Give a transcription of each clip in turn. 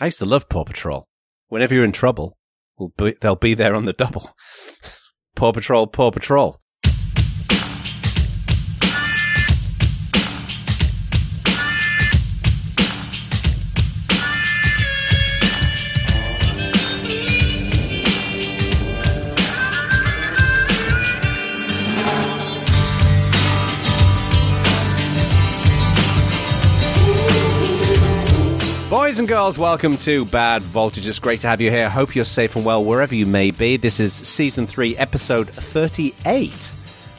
I used to love Paw Patrol. Whenever you're in trouble, we'll be, they'll be there on the double. Paw Patrol, Paw Patrol. And girls, welcome to Bad Voltage. It's great to have you here. Hope you're safe and well wherever you may be. This is season three, episode 38.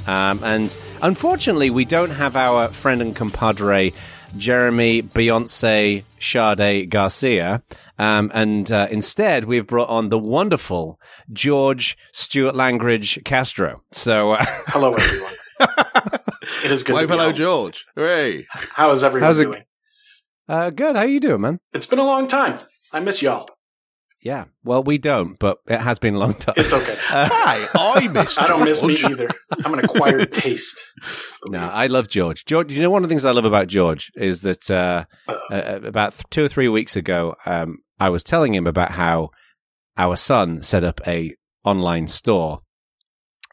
Um, and unfortunately, we don't have our friend and compadre, Jeremy Beyonce Sade Garcia. Um, and uh, instead, we've brought on the wonderful George Stuart Langridge Castro. So, uh, hello, everyone. it is good Wave to be hello, home. George. Hooray. How is everyone How's it- doing? Uh, good. How you doing, man? It's been a long time. I miss y'all. Yeah. Well, we don't, but it has been a long time. It's okay. Hi, I miss I don't miss me either. I'm an acquired taste. No, I love George. George, you know, one of the things I love about George is that uh, Uh-oh. uh, about th- two or three weeks ago, um, I was telling him about how our son set up a online store.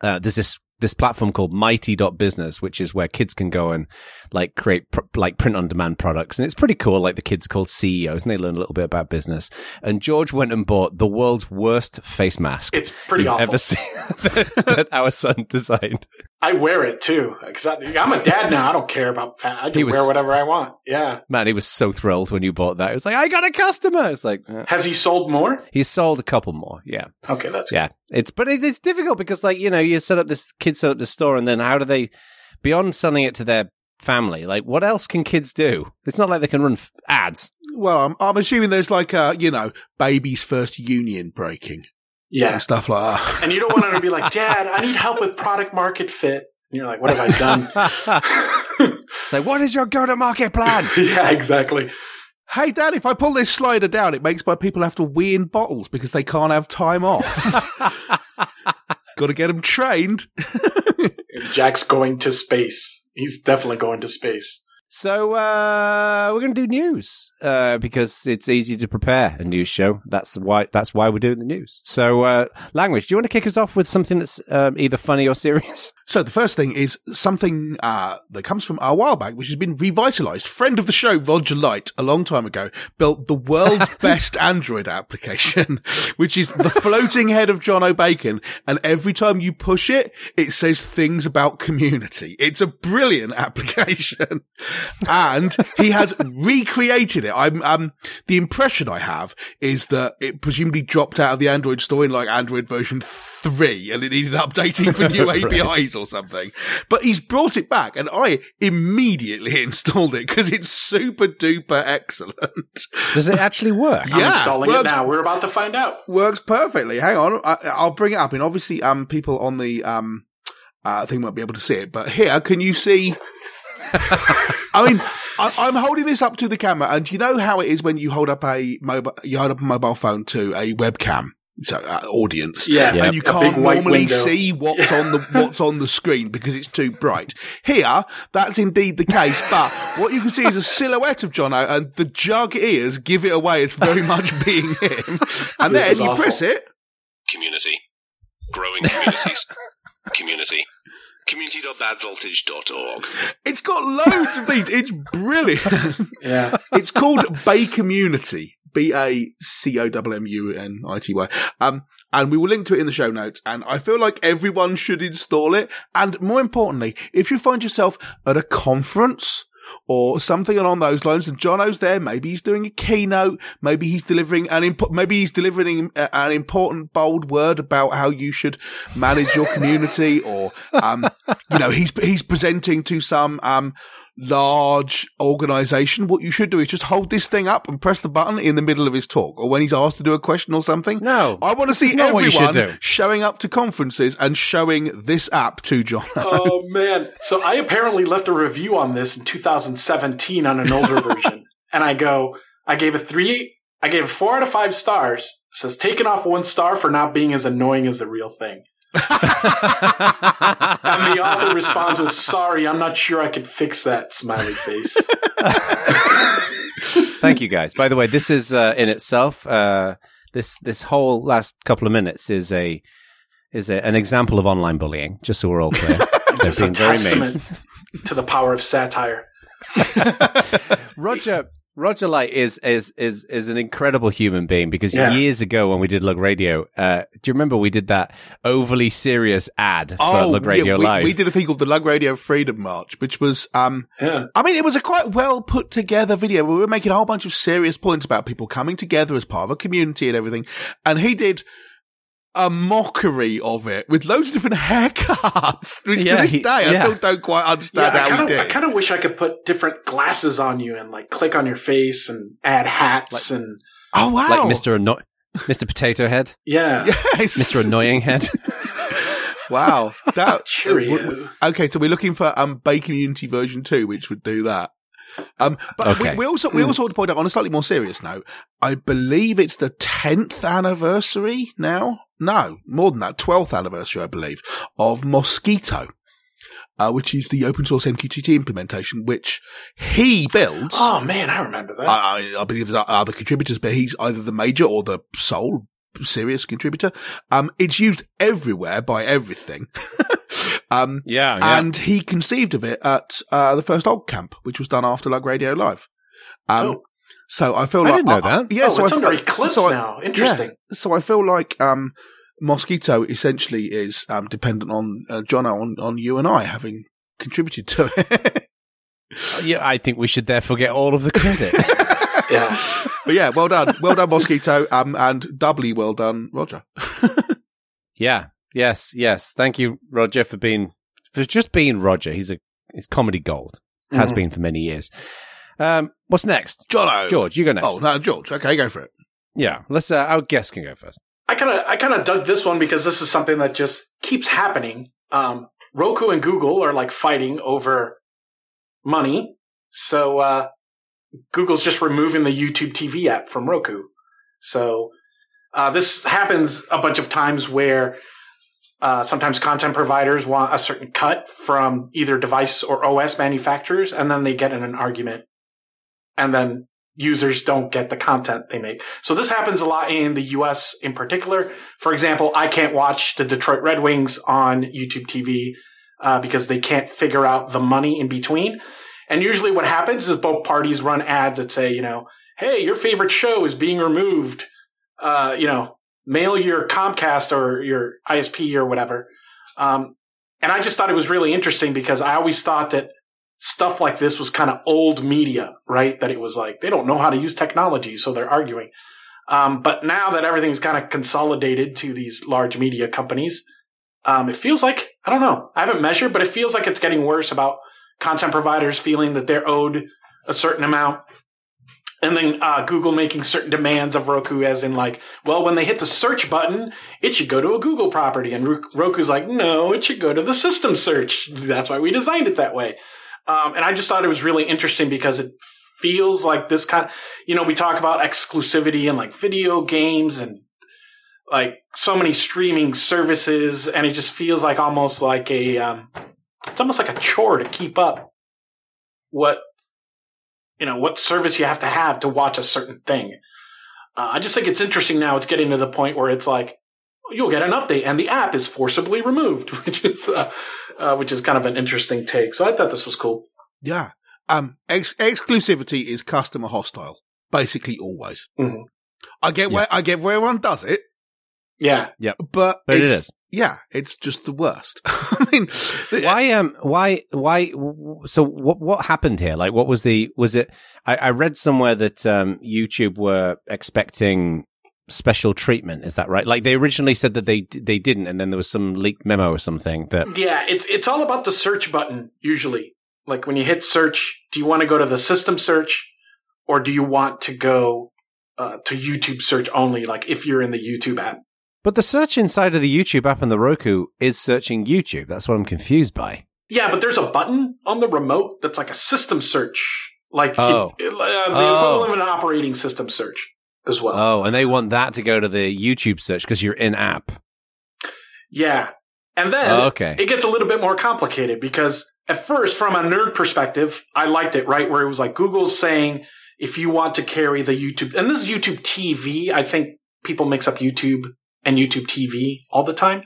Uh, there's this this platform called Mighty Business, which is where kids can go and like create pr- like print on demand products, and it's pretty cool. Like the kids called CEOs, and they learn a little bit about business. And George went and bought the world's worst face mask It's pretty awful. ever seen that, that our son designed. I wear it too because I'm a dad now. I don't care about fat. I can was- wear whatever I want. Yeah. Man, he was so thrilled when you bought that. It was like, I got a customer. It's like, uh, Has he sold more? he sold a couple more. Yeah. Okay, that's Yeah. It's, but it, it's difficult because like, you know, you set up this, kids set up the store and then how do they, beyond selling it to their family, like what else can kids do? It's not like they can run f- ads. Well, I'm, I'm assuming there's like a, you know, baby's first union breaking Yeah. and stuff like that. And you don't want him to be like, Dad, I need help with product market fit. And you're like, what have I done? So what is your go-to-market plan? yeah, exactly. Hey, Dad, if I pull this slider down, it makes my people have to wee in bottles because they can't have time off. Got to get them trained. Jack's going to space. He's definitely going to space. So uh, we're going to do news uh, because it's easy to prepare a news show. That's why. That's why we're doing the news. So, uh, Langridge. Do you want to kick us off with something that's um, either funny or serious? So the first thing is something uh, that comes from a while back, which has been revitalized. Friend of the show, Roger Light, a long time ago, built the world's best Android application, which is the floating head of Jono Bacon. And every time you push it, it says things about community. It's a brilliant application. And he has recreated it. I'm, um, the impression I have is that it presumably dropped out of the Android store in like Android version three and it needed updating for new Right. APIs or something. But he's brought it back and I immediately installed it because it's super duper excellent. Does it actually work? I'm Yeah, installing well, it now. We're about to find out. Works perfectly. Hang on. I, I'll bring it up. And obviously, um, people on the, um, uh, thing won't be able to see it, but here, can you see? I mean, I, I'm holding this up to the camera, and you know how it is when you hold up a mobile, you hold up a mobile phone to a webcam, so uh, audience, Yeah. Yeah. and you can't normally see what's on the what's on the screen because it's too bright. Here, that's indeed the case, but what you can see is a silhouette of Jono, and the jug ears give it away as very much being him. And This then is you awful. press it, community, growing communities, community, community.badvoltage.org. it's got loads of these. It's brilliant. Yeah. it's called Bacommunity. B A C O W M U N I T Y. Um, and we will link to it in the show notes. And I feel like everyone should install it. And more importantly, if you find yourself at a conference or something along those lines, and Jono's there, maybe he's doing a keynote, maybe he's delivering an imp- maybe he's delivering a- an important bold word about how you should manage your community, or um, you know, he's he's presenting to some um large organization, what you should do is just hold this thing up and press the button in the middle of his talk or when he's asked to do a question or something. No. I want to see It's what you everyone should do. showing up to conferences and showing this app to John. Oh man. So I apparently left a review on this in 2017 on an older version. And I go, I gave a three, I gave it four out of five stars. It says taken off one star for not being as annoying as the real thing. And the author responds with, sorry, I'm not sure I could fix that smiley face. Thank you, guys. By the way, this is uh, in itself. Uh, this this whole last couple of minutes is a is a, an example of online bullying. Just so we're all clear, they've a been very mean. testament to the power of satire. Roger Roger Light is is is is an incredible human being because Yeah. years ago when we did Lug Radio, uh, do you remember we did that overly serious ad for Lug Radio Oh, we, Live? we did a thing called the Lug Radio Freedom March, which was, um, Yeah. I mean, it was a quite well put together video. We were making a whole bunch of serious points about people coming together as part of a community and everything. And he did a mockery of it with loads of different haircuts, which Yeah, to this he- day I yeah. still don't quite understand I how kind he of, I kind of wish I could put different glasses on you and like click on your face and add hats and oh wow, like Mr. Anno- Mr. Potato Head, yeah, Yes. Mr. Annoying Head. Wow, that Cheerio. Okay, so we're looking for um Bacommunity version two, which would do that. Um, but Okay. we, we also we also want to point out on a slightly more serious note. I believe it's the tenth anniversary now. No, more than that, twelfth anniversary, I believe, of Mosquitto, uh, which is the open source MQTT implementation, which he builds. Oh man, I remember that. I, I, I believe there's other contributors, but he's either the major or the sole serious contributor. Um, it's used everywhere by everything. um, Yeah, and he conceived of it at uh, the first OggCamp, which was done after Lug Radio Live. Um, Oh. So I feel I like didn't know that. yeah, oh, so it's I, under I- Eclipse so I- now. Interesting. yeah, so I feel like um, Mosquitto essentially is um, dependent on uh, Jono, on on you and I having contributed to it. yeah. I think we should therefore get all of the credit. Yeah. but yeah, well done, well done, Mosquitto, um, and doubly well done, Roger. yeah. Yes. Yes. Thank you, Roger, for being for just being Roger. He's a he's comedy gold. Has Mhm. been for many years. Um, what's next? Jono, George, you go next. Oh no, George. Okay, go for it. Yeah. Let's. Uh, our guest can go first. I kind of I kind of dug this one because this is something that just keeps happening. Um, Roku and Google are like fighting over money, so uh, Google's just removing the YouTube TV app from Roku. So uh, this happens a bunch of times where uh, sometimes content providers want a certain cut from either device or OS manufacturers, and then they get in an argument, and then users don't get the content they make. So this happens a lot in the US in particular. For example, I can't watch the Detroit Red Wings on YouTube TV uh, because they can't figure out the money in between. And usually what happens is both parties run ads that say, you know, hey, your favorite show is being removed. Uh, you know, mail your Comcast or your ISP or whatever. Um, and I just thought it was really interesting because I always thought that stuff like this was kind of old media, right? That it was like they don't know how to use technology, so they're arguing. Um, but now that everything's kind of consolidated to these large media companies, um, it feels like I don't know. I haven't measured, but it feels like it's getting worse about content providers feeling that they're owed a certain amount. And then uh, Google making certain demands of Roku, as in like, well, when they hit the search button, it should go to a Google property, and Ro- Roku's like, no, it should go to the system search. That's why we designed it that way. Um, and I just thought it was really interesting because it feels like this kind you know, we talk about exclusivity and like video games and like so many streaming services. And it just feels like almost like a, um, it's almost like a chore to keep up what, you know, what service you have to have to watch a certain thing. Uh, I just think it's interesting now. It's getting to the point where it's like, you'll get an update and the app is forcibly removed, which is, uh, uh, which is kind of an interesting take. So I thought this was cool. Yeah. Um, ex- exclusivity is customer hostile, basically always. Mhm. I get where I get where everyone does it, Yeah. but But it it's- Yeah, it's just the worst. I mean, the- Why? Um. Why? Why? So what? What happened here? Like, what was the? Was it? I, I read somewhere that um, YouTube were expecting special treatment. Is that right? Like they originally said that they they didn't, and then there was some leaked memo or something that. Yeah, it's it's all about the search button usually. Like when you hit search, do you want to go to the system search or do you want to go uh, to YouTube search only like if you're in the YouTube app? But the search inside of the YouTube app and the Roku is searching YouTube. That's what I'm confused by. Yeah, but there's a button on the remote that's like a system search. Like Oh. it- it- uh, the Oh. equivalent of an operating system search as well. Oh, and they want that to go to the YouTube search because you're in app. Yeah. And then Oh, okay. it gets a little bit more complicated because at first, from a nerd perspective, I liked it, right? Where it was like Google's saying, if you want to carry the YouTube, and this is YouTube TV, I think people mix up YouTube and YouTube TV all the time.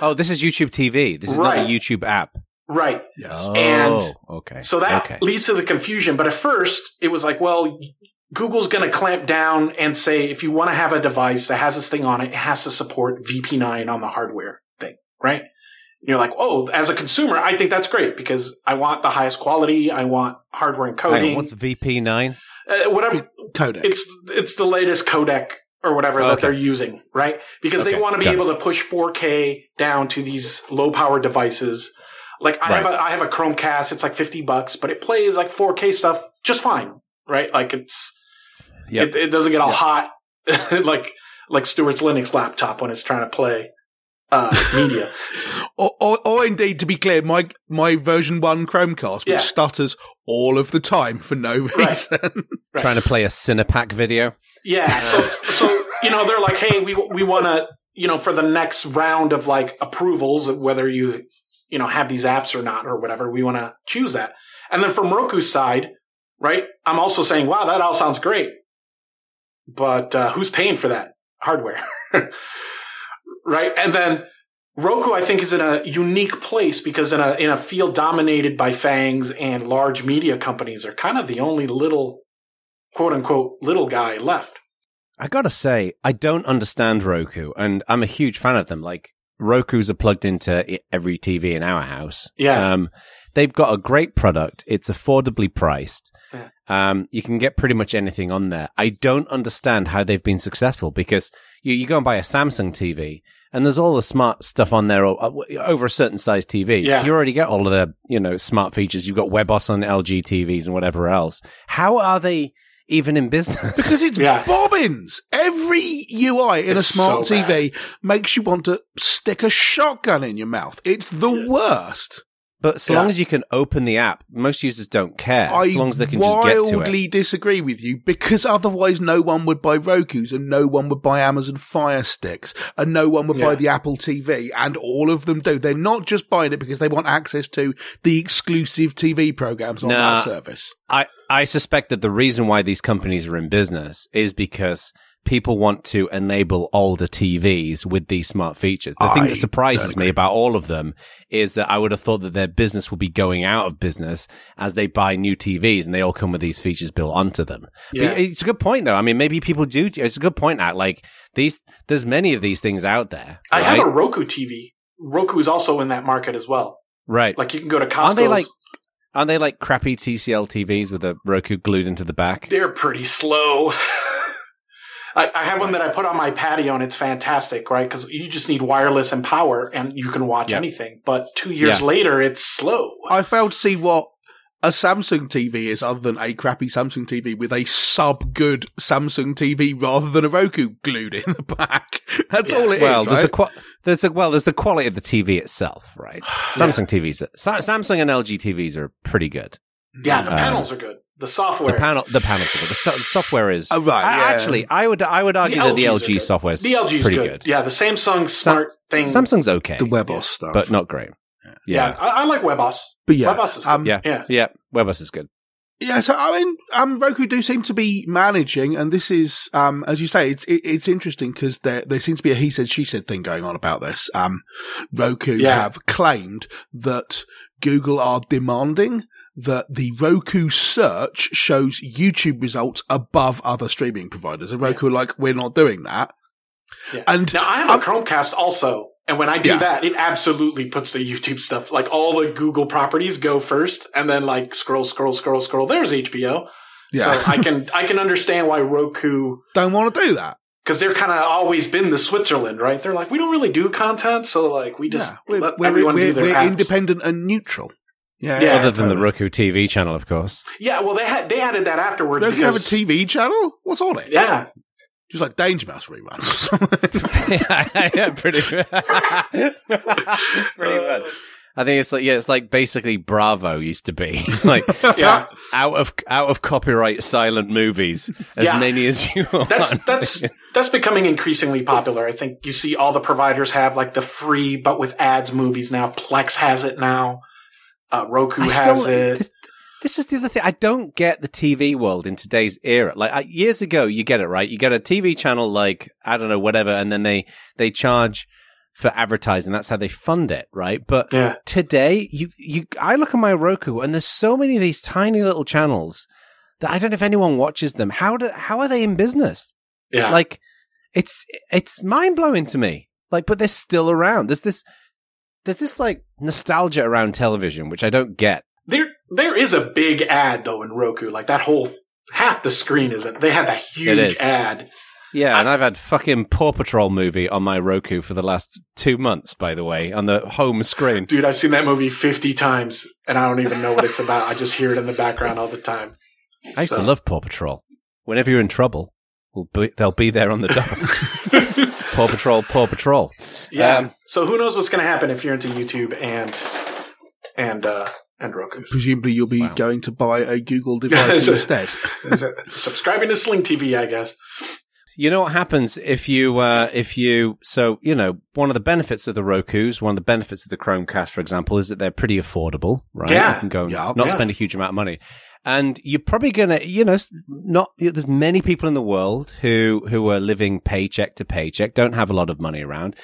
Oh, this is YouTube TV. This is not a YouTube app. Right. Yes. Oh, And okay. So that okay. leads to the confusion. But at first, it was like, well, Google's going to clamp down and say if you want to have a device that has this thing on it, it has to support VP9 on the hardware thing, right? And you're like, oh, as a consumer, I think that's great because I want the highest quality. I want hardware Hang on, encoding, what's VP9? uh, whatever. Codec. It's it's the latest codec or whatever that they're using, right? Because they want to be got it. able to push 4K down to these low power devices. Like I have Right. a I have a Chromecast, it's like 50 bucks, but it plays like 4K stuff just fine, right? Like it's Yep. it, it doesn't get all Yep. hot like like Stewart's Linux laptop when it's trying to play uh media. Or, or, or indeed, to be clear, my my version one Chromecast, which Yeah. stutters all of the time for no Right. reason. Right. Trying to play a Cinepak video. Yeah. So, so, you know, they're like, Hey, we, we want to, you know, for the next round of like approvals, whether you, you know, have these apps or not or whatever, we want to choose that. And then from Roku's side, right? I'm also saying, wow, that all sounds great. But, uh, who's paying for that hardware? right. And then Roku, I think, is in a unique place because in a, in a field dominated by fangs and large media companies are kind of the only little quote unquote little guy left. I gotta say, I don't understand Roku, and I'm a huge fan of them. Like Roku's are plugged into every TV in our house. Yeah. Um, they've got a great product. It's affordably priced. Yeah. Um, you can get pretty much anything on there. I don't understand how they've been successful because you, you go and buy a Samsung TV and there's all the smart stuff on there o- o- over a certain size TV. Yeah. You already get all of the, you know, smart features. You've got WebOS on LG TVs and whatever else. How are they even in business? Because it's Yeah. bobbins. Every UI in It's a smart so TV makes you want to stick a shotgun in your mouth. It's the worst. But so Yeah. long as you can open the app, most users don't care. I as long as they can just get to it. I wildly disagree with you because otherwise no one would buy Roku's and no one would buy Amazon Fire Sticks and no one would buy the Apple TV and all of them do. They're not just buying it because they want access to the exclusive TV programs on Nah. that service. I, I suspect that the reason why these companies are in business is because people want to enable older TVs with these smart features. The thing that surprises me about all of them is that I would have thought that their business would be going out of business as they buy new TVs and they all come with these features built onto them. But it's a good point though. I mean, maybe people do. It's a good point out. Like these, there's many of these things out there. I have a Roku TV. Roku is also in that market as well. right. Like you can go to Costco. Aren't they like aren't they like crappy TCL TVs with a Roku glued into the back? they're pretty slow. I, I have one that I put on my patio and it's fantastic, right? Because you just need wireless and power and you can watch Yep. anything. But two years Yeah. later, it's slow. I failed to see what a Samsung TV is other than a crappy Samsung TV with a sub good Samsung TV rather than a Roku glued in the back. That's Yeah. all it is. well, there's the right? qua- there's the well, there's the quality of the TV itself, right? Samsung TVs, Sa- Samsung and LG TVs are pretty good. Yeah, the Um, panels are good. The software. The panel, the panel. The, so- the software is. Oh, right, I- yeah. Actually, I would I would argue that the LG software is the LG's pretty good. good. Yeah, the Samsung smart thing. Samsung's okay, the WebOS stuff. but not great. yeah, Yeah, I, I like WebOS. But yeah, WebOS is good. um, yeah, Yeah. yeah. WebOS is good. Yeah, so I mean, um, Roku do seem to be managing, and this is, um, as you say, it's it, it's interesting because there there seems to be a he said she said thing going on about this. Um, Roku Yeah. have claimed that Google are demanding that the Roku search shows YouTube results above other streaming providers, and Roku are like, we're not doing that. Yeah. And Now I have a Chromecast also, and when I do Yeah. that, it absolutely puts the YouTube stuff. Like all the Google properties go first, and then like scroll, scroll, scroll, scroll. There's HBO. yeah, So I can I can understand why Roku don't want to do that. because they're kind of always been the Switzerland, right? They're like we don't really do content, so like we just yeah, we're, let we're, everyone we're, do their we're apps. independent and neutral. Yeah, Yeah. Other than the. Roku TV channel, of course. Yeah, well they had they added that afterwards Roku have a TV channel. What's on it? yeah, just like Danger Mouse reruns. or something. yeah, pretty, pretty much. I think it's like yeah, it's like basically Bravo used to be like yeah. out of out of copyright silent movies as Yeah. many as you want. That's that's that's becoming increasingly popular. I think you see all the providers have like the free but with ads movies now. Plex has it now. Uh, Roku I has still- it. This, this is the other thing. I don't get the TV world in today's era. Like I, years ago, you get it right. You get a TV channel like I don't know whatever, and then they they charge for advertising. That's how they fund it, right? But Yeah. today, you you I look at my Roku, and there's so many of these tiny little channels that I don't know if anyone watches them. How do how are they in business? Yeah. Like it's it's mind blowing to me. Like, but they're still around. There's this there's this like nostalgia around television, which I don't get. There, there is a big ad though in Roku. Like that whole half the screen isn't. They have that huge ad. Yeah, and I've had fucking Paw Patrol movie on my Roku for the last two months, by the way, on the home screen. Dude, I've seen that movie fifty times, and I don't even know what it's about. I just hear it in the background all the time. I used So- to love Paw Patrol. Whenever you're in trouble, we'll be, they'll be there on the door. Paw Patrol, Paw Patrol. Yeah. Um, so who knows what's going to happen if you're into YouTube and and uh and Roku. Presumably, you'll be Wow. going to buy a Google device instead. Subscribing to Sling TV, I guess. You know what happens if you, uh, if you, so, you know, one of the benefits of the Rokus, one of the benefits of the Chromecast, for example, is that they're pretty affordable, right? Yeah. You can go and Yeah. not Yeah. spend a huge amount of money. And you're probably gonna, you know, not, there's many people in the world who, who are living paycheck to paycheck, don't have a lot of money around.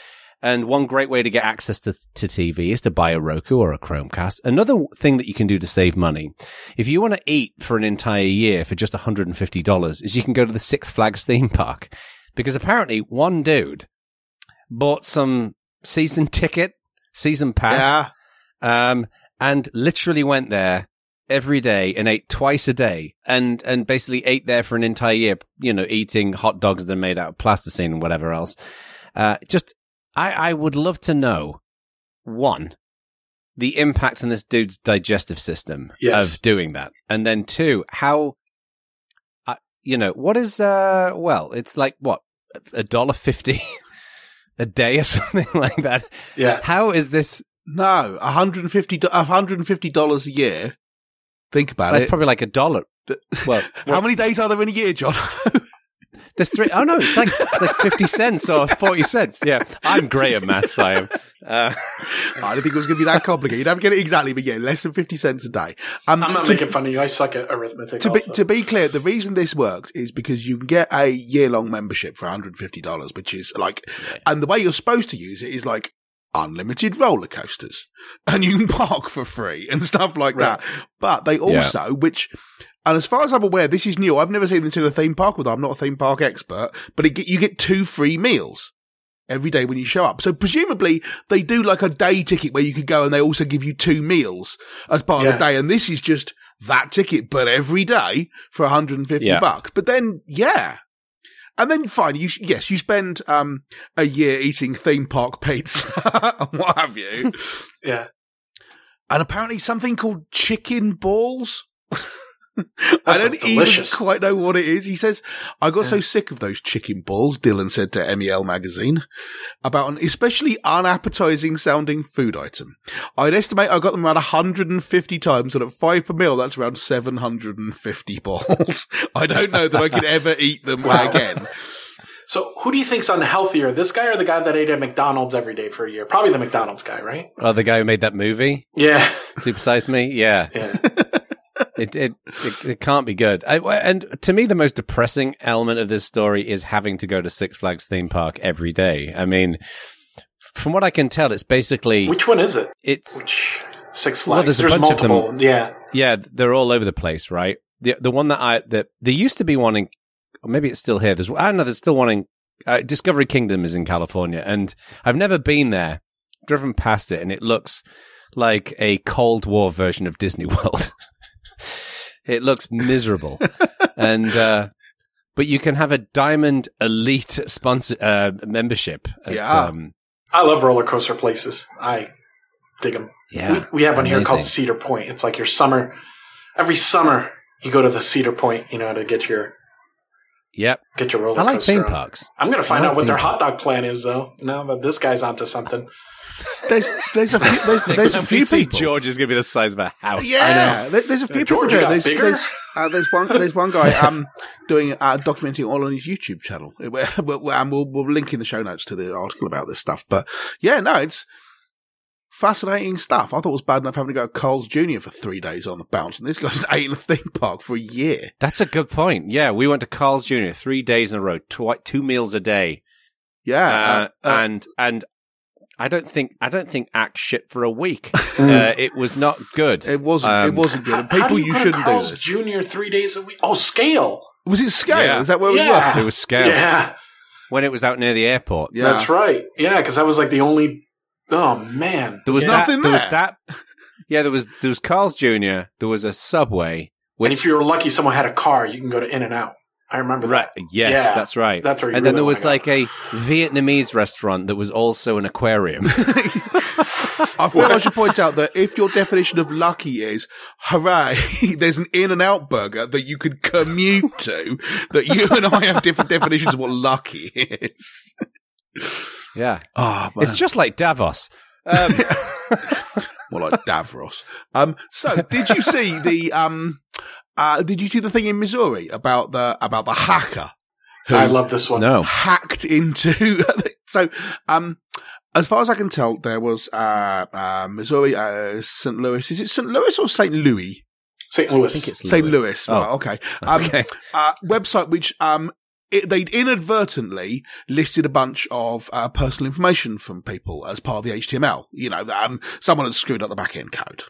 And one great way to get access to, to TV is to buy a Roku or a Chromecast. Another thing that you can do to save money, if you want to eat for an entire year for just $150, is you can go to the Six Flags theme park. Because apparently one dude bought some season ticket, season pass, Yeah. um, and literally went there every day and ate twice a day and, and basically ate there for an entire year, you know, eating hot dogs that are made out of plasticine and whatever else. Uh, just, I, I would love to know one, the impact on this dude's digestive system Yes. of doing that. And then two, how, uh, you know, what is, uh, well, it's like what, a dollar fifty a day or something like that. Yeah. How is this? No, $150, $150 a year. Think about That's it. That's probably like a dollar. Well, How many days are there in a year, John? There's three oh no, it's like it's like fifty cents or forty cents. Yeah, I'm great at maths. I am. Uh, I didn't think it was going to be that complicated. You'd have to get it exactly, but yeah, less than 50 cents a day. Um, I'm not to, making fun of you. I suck at arithmetic. to be, to be clear, the reason this works is because you can get a year long membership for $150, which is like, and the way you're supposed to use it is like unlimited roller coasters and you can park for free and stuff like Right. that. But they also, which, and as far as I'm aware, this is new. I've never seen this in a theme park, although I'm not a theme park expert, but it, you get two free meals every day when you show up. So presumably they do like a day ticket where you could go and they also give you two meals as part of the day. And this is just that ticket, but every day for 150 Yeah. bucks. But then, yeah. And then fine, you, yes, you spend, um, a year eating theme park pizza and what have you. yeah. And apparently something called chicken balls. I don't sounds even quite know what it is. He says, I got so sick of those chicken balls, Dylan said to MEL magazine, about an especially unappetizing sounding food item. I'd estimate I got them around 150 times, and at five per meal, that's around 750 balls. I don't know that I could ever eat them Wow. again. So who do you think's unhealthier, this guy or the guy that ate at McDonald's every day for a year? Probably the McDonald's guy, right? oh, the guy who made that movie, Yeah. Supersize Me. Yeah, Yeah. it it it, it can't be good. I, and to me, the most depressing element of this story is having to go to Six Flags theme park every day. I mean, from what I can tell, it's basically Which one is it? it's Which Six Well, Flags? there's a bunch of them. Yeah. yeah, they're all over the place, right? The the one that I that there used to be one in, maybe it's still here. There's I don't know. There's still one in uh, Discovery Kingdom is in California, and I've never been there. Driven past it, and it looks like a Cold War version of Disney World. It looks miserable, and uh, but you can have a Diamond Elite sponsor uh, membership. At, Yeah. um, I love roller coaster places. I dig them. yeah. we, we have one here called. Cedar Point. It's like your summer. Every summer, you go to the Cedar Point, you know, to get your Yep. get your roller I like coaster. theme on. parks. I'm gonna find like out what their hot dog plan is, though. Now that this guy's onto something. There's, there's a, few- there's, there's a few people. George is going to be the size of a house. Yeah, there, there's a few Yeah, people George, doing got There's, bigger? there's, uh, there's one there's one guy um doing uh, documenting all on his YouTube channel, and we'll we'll link in the show notes to the article about this stuff. But yeah, no, it's fascinating stuff. I thought it was bad enough having to go to Carl's Jr. for three days on the bounce, and this guy's ate in a theme park for a year. That's a good point. Yeah, we went to Carl's Jr. three days in a row, tw- two meals a day, Yeah, uh, uh, uh, and and I don't think I don't think act shit for a week. uh, it was not good. it wasn't. um, it wasn't good. And How- how people, do you, you go to shouldn't do Carl's this. Jr. three days a week. Oh, SCALE. Was it SCALE? Yeah. Is that where we were? It was SCALE Yeah, when it was out near the airport. Yeah. that's right. Yeah, because that was like the only. Oh man, There was Yeah. that, Nothing There was that. Yeah, there was there was Carl's Jr. There was a Subway. and if you were lucky, someone had a car. You can go to In and Out. I remember right, that. yes, Yeah, that's right. that's right. you and then there was wanna like a Vietnamese restaurant that was also an aquarium. I feel I should point out that if your definition of lucky is, hooray, there's an in and out burger that you could commute to, that you and I have different definitions of what lucky is. Yeah, Ah, it's just like Davos. Um, more like Davros. Um, so did you see the, um, uh, did you see the thing in Missouri about the, about the hacker who I love this one. no, hacked into, so, um, as far as I can tell, there was, uh, uh, Missouri, uh, St. Louis. Is it St. Louis or St. Louis? St. Louis. I think it's St. Louis. Louis. Oh. Right, okay. Um, Okay. uh, website which um it, they'd inadvertently listed a bunch of uh, personal information from people as part of the HTML. You know, um, someone had screwed up the back end code.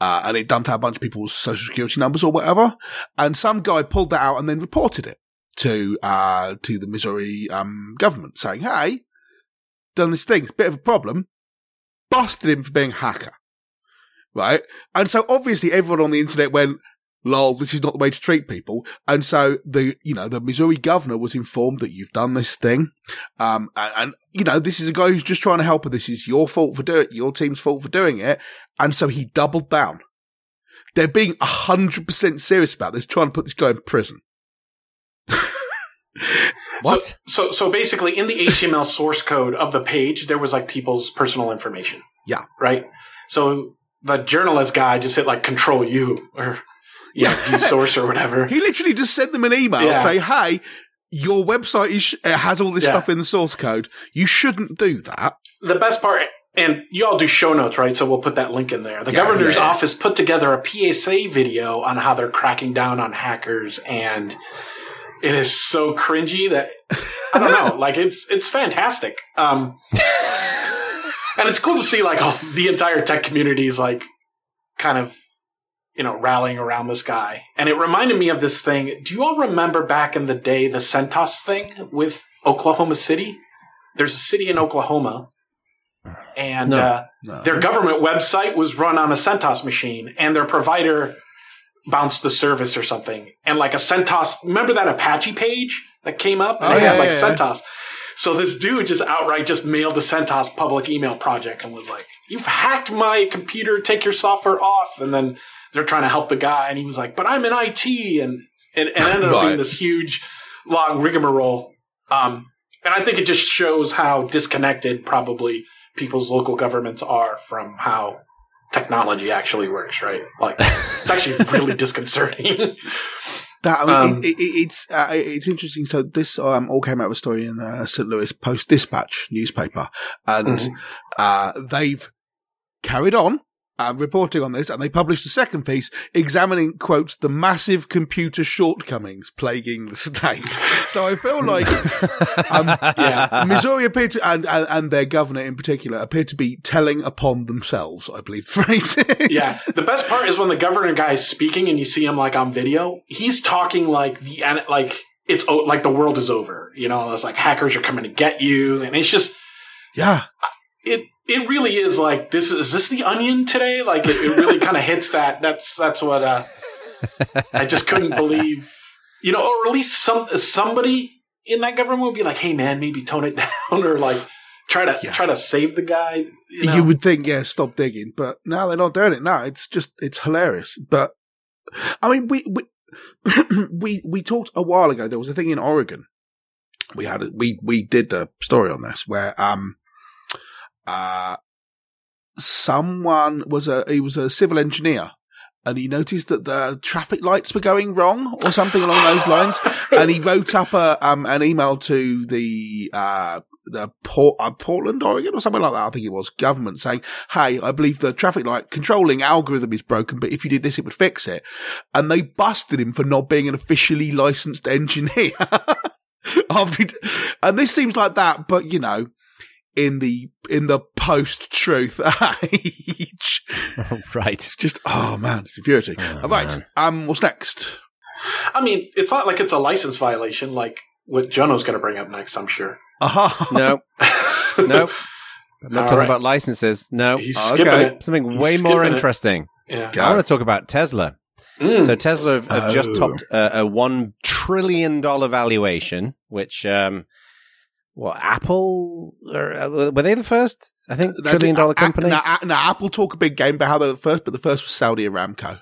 Uh, and it dumped out a bunch of people's social security numbers or whatever. And some guy pulled that out and then reported it to, uh, to the Missouri, um, government saying, Hey, done this thing. It's a bit of a problem. Busted him for being a hacker. Right. And so obviously everyone on the internet went, lol, this is not the way to treat people. And so the, you know, the Missouri governor was informed that you've done this thing. Um, and, and, you know, this is a guy who's just trying to help her. This is your fault for doing it, your team's fault for doing it. And so he doubled down. They're being a hundred percent serious about this, trying to put this guy in prison. What? So, so, so basically, in the HTML source code of the page, there was like people's personal information. Yeah. Right. So the journalist guy just hit like Control U or yeah, source or whatever. He literally just sent them an email Yeah. say, Hey, your website is, it has all this Yeah. stuff in the source code. You shouldn't do that. the best part, and you all do show notes, right? So we'll put that link in there. The Yeah, governor's yeah. office put together a PSA video on how they're cracking down on hackers, and it is so cringy that I don't know. like it's it's fantastic. Um, and it's cool to see like all, the entire tech community is like kind of you know rallying around this guy, and it reminded me of this thing. Do you all remember back in the day the CentOS thing with Oklahoma City? There's a city in Oklahoma, and No. uh, No. their government website was run on a CentOS machine, and their provider bounced the service or something. And like a CentOS, remember that Apache page that came up? And Oh, they had yeah, like yeah, yeah. CentOS. So this dude just outright just mailed the CentOS public email project and was like, "You've hacked my computer. Take your software off." And then they're trying to help the guy, and he was like, "But I'm in IT," and and, and it ended up Right. being this huge, long rigmarole. Um, and I think it just shows how disconnected probably people's local governments are from how technology actually works. Right? Like it's actually really disconcerting. That I mean, Um, it, it, it's uh, it's interesting. So this um, all came out of a story in the St. Louis Post Dispatch newspaper, and Mhm. uh, they've carried on uh, reporting on this, and they published a second piece examining quotes the massive computer shortcomings plaguing the state. So I feel like um, Yeah. Missouri appear to, and, and and their governor in particular appear to be telling upon themselves. I believe the phrase is. Yeah. The best part is when the governor guy is speaking and you see him like on video, he's talking like the, like, it's o- like the world is over. You know, it's like hackers are coming to get you. And it's just, yeah. it, it really is like, this is, is this the onion today? Like it, it really kind of hits that. That's, that's what, uh, I just couldn't believe, you know, or at least some, somebody in that government would be like, Hey man, maybe tone it down or like try to, Yeah. try to save the guy. You, know? You would think, yeah, stop digging, but now they're not doing it. now it's just, it's hilarious. But I mean, we, we, we, we talked a while ago. There was a thing in Oregon. We had, a, we, we did the story on this where, um, uh, someone was a, he was a civil engineer and he noticed that the traffic lights were going wrong or something along those lines. and he wrote up a, um, an email to the, uh, the Port, uh, Portland, Oregon, or something like that. I think it was government saying, "Hey, I believe the traffic light controlling algorithm is broken, but if you did this, it would fix it." And they busted him for not being an officially licensed engineer. And this seems like that, but you know, in the in the post truth age, right. it's just oh man, it's infuriating. Oh, All right, man. um, what's next? I mean, it's not like it's a license violation like what Jono's going to bring up next, I'm sure. Aha, No, no. I'm not All talking right. about licenses. No. He's Okay. it. Something He's way more skipping it. interesting. Yeah. Go. I want to talk about Tesla. Mm. So Tesla have, have just Oh. topped a, a one trillion dollar valuation, which um, what Apple or, uh, were they the first? I think No, trillion dollar A- company. Now, Apple talk a big game about how they were first, but the first was Saudi Aramco.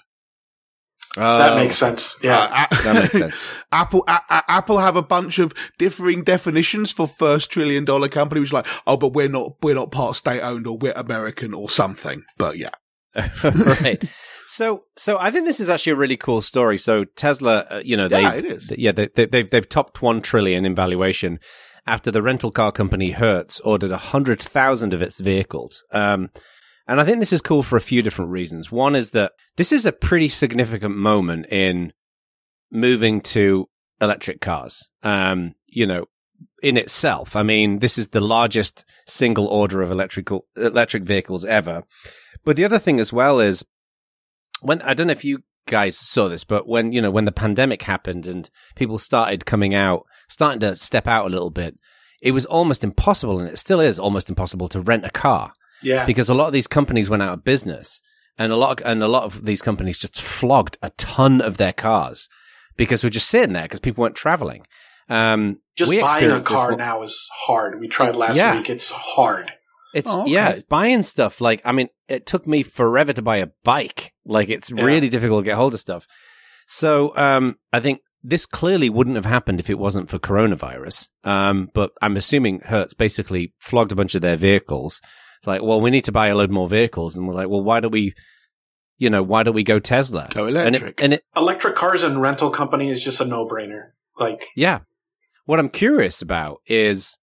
that Oh, makes sense. Yeah. Uh, A- that makes sense. Apple, a- a- Apple have a bunch of differing definitions for first trillion dollar company, which is like, oh, but we're not, we're not part state owned or we're American or something. But yeah, right. So, so I think this is actually a really cool story. So Tesla, uh, you know, they, Yeah, it is. th- yeah, they, they, they've they've topped one trillion in valuation after the rental car company Hertz ordered a hundred thousand of its vehicles. Um, and I think this is cool for a few different reasons. One is that this is a pretty significant moment in moving to electric cars. Um, you know, in itself. I mean, this is the largest single order of electrical electric vehicles ever. But the other thing as well is when I don't know if you guys saw this, but when you know when the pandemic happened and people started coming out, starting to step out a little bit, it was almost impossible, and it still is almost impossible to rent a car yeah. because a lot of these companies went out of business, and a lot of, and a lot of these companies just flogged a ton of their cars because we're just sitting there because people weren't traveling. Um, Just we buying a experienced this car one- now is hard. We tried last Yeah. week. It's hard. It's Oh, okay. yeah, buying stuff. Like I mean, it took me forever to buy a bike. Like it's Yeah. really difficult to get hold of stuff. So um, I think this clearly wouldn't have happened if it wasn't for coronavirus. Um, but I'm assuming Hertz basically flogged a bunch of their vehicles. Like, well, we need to buy a load more vehicles, and we're like, well, why do we, you know, why don't we go Tesla? go And electric. it, and it, Electric cars and rental company is just a no brainer. Like, yeah. What I'm curious about is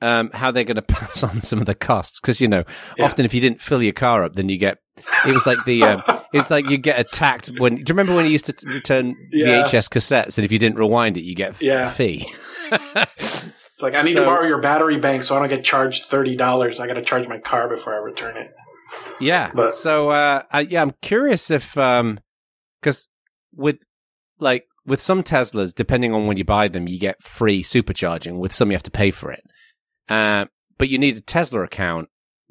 um, how they're going to pass on some of the costs because you know Yeah. often if you didn't fill your car up, then you get it was like the uh, it's like you get attacked when. Do you remember when you used to t- return Yeah. VHS cassettes and if you didn't rewind it, you get f- Yeah. a fee. it's like I need So- to borrow your battery bank so I don't get charged thirty dollars. I got to charge my car before I return it. Yeah. But- so uh, I, yeah, I'm curious if um because with like with some Teslas, depending on when you buy them, you get free supercharging. With some, you have to pay for it. Uh, but you need a Tesla account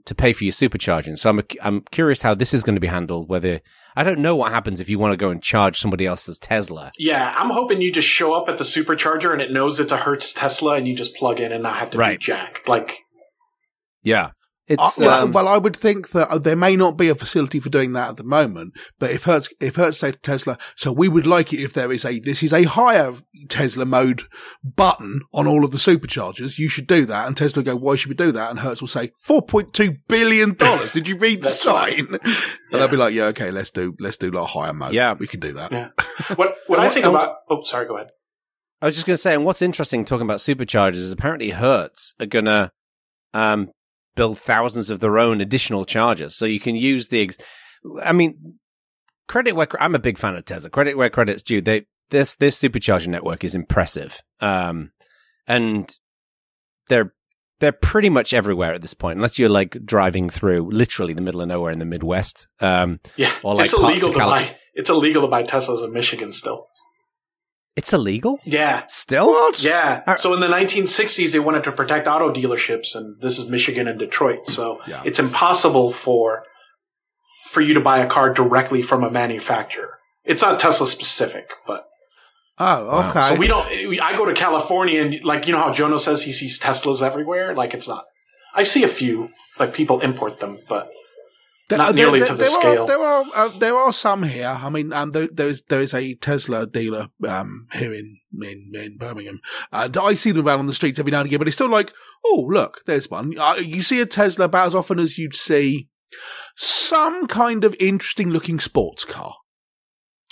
to pay for your supercharging. So I'm I'm curious how this is going to be handled. Whether I don't know what happens if you want to go and charge somebody else's Tesla. Yeah, I'm hoping you just show up at the supercharger and it knows it's a Hertz Tesla and you just plug in and not have to Right. be Jack. Like, Yeah. Uh, well, um, well, I would think that uh, there may not be a facility for doing that at the moment, but if Hertz, if Hertz say to Tesla, so we would like it if there is a, this is a hire Tesla mode button on all of the superchargers, you should do that. And Tesla go, why should we do that? And Hertz will say, $4.2 billion. Did you read the That's right. sign? And they'll be like, yeah, okay, let's do, let's do like hire mode. Yeah. We can do that. Yeah. what what I think about? Oh, sorry. Go ahead. I was just going to say, and what's interesting talking about superchargers is apparently Hertz are going to um, build thousands of their own additional chargers, so you can use the. Ex- I mean, credit where I'm a big fan of Tesla. Credit where credit's due. They this this supercharger network is impressive, um, and they're they're pretty much everywhere at this point, unless you're like driving through literally the middle of nowhere in the Midwest. Um, Yeah, Or like it's illegal to Cali- buy. It's illegal to buy Teslas in Michigan still. It's illegal Yeah. still. What? Yeah. Are- So in the 1960s, they wanted to protect auto dealerships, and this is Michigan and Detroit. So Yeah. it's impossible for for you to buy a car directly from a manufacturer. It's not Tesla specific, but Oh, okay. so we don't. I go to California, and like you know how Jono says he sees Teslas everywhere. Like it's not. I see a few, like people import them, but There- Not nearly there- to the there scale. Are, there are uh, there are some here. I mean, um, there, there is there is a Tesla dealer um here in in, in Birmingham, and I see them around on the streets every now and again. But it's still like, oh look, there's one. Uh, you see a Tesla about as often as you'd see some kind of interesting looking sports car.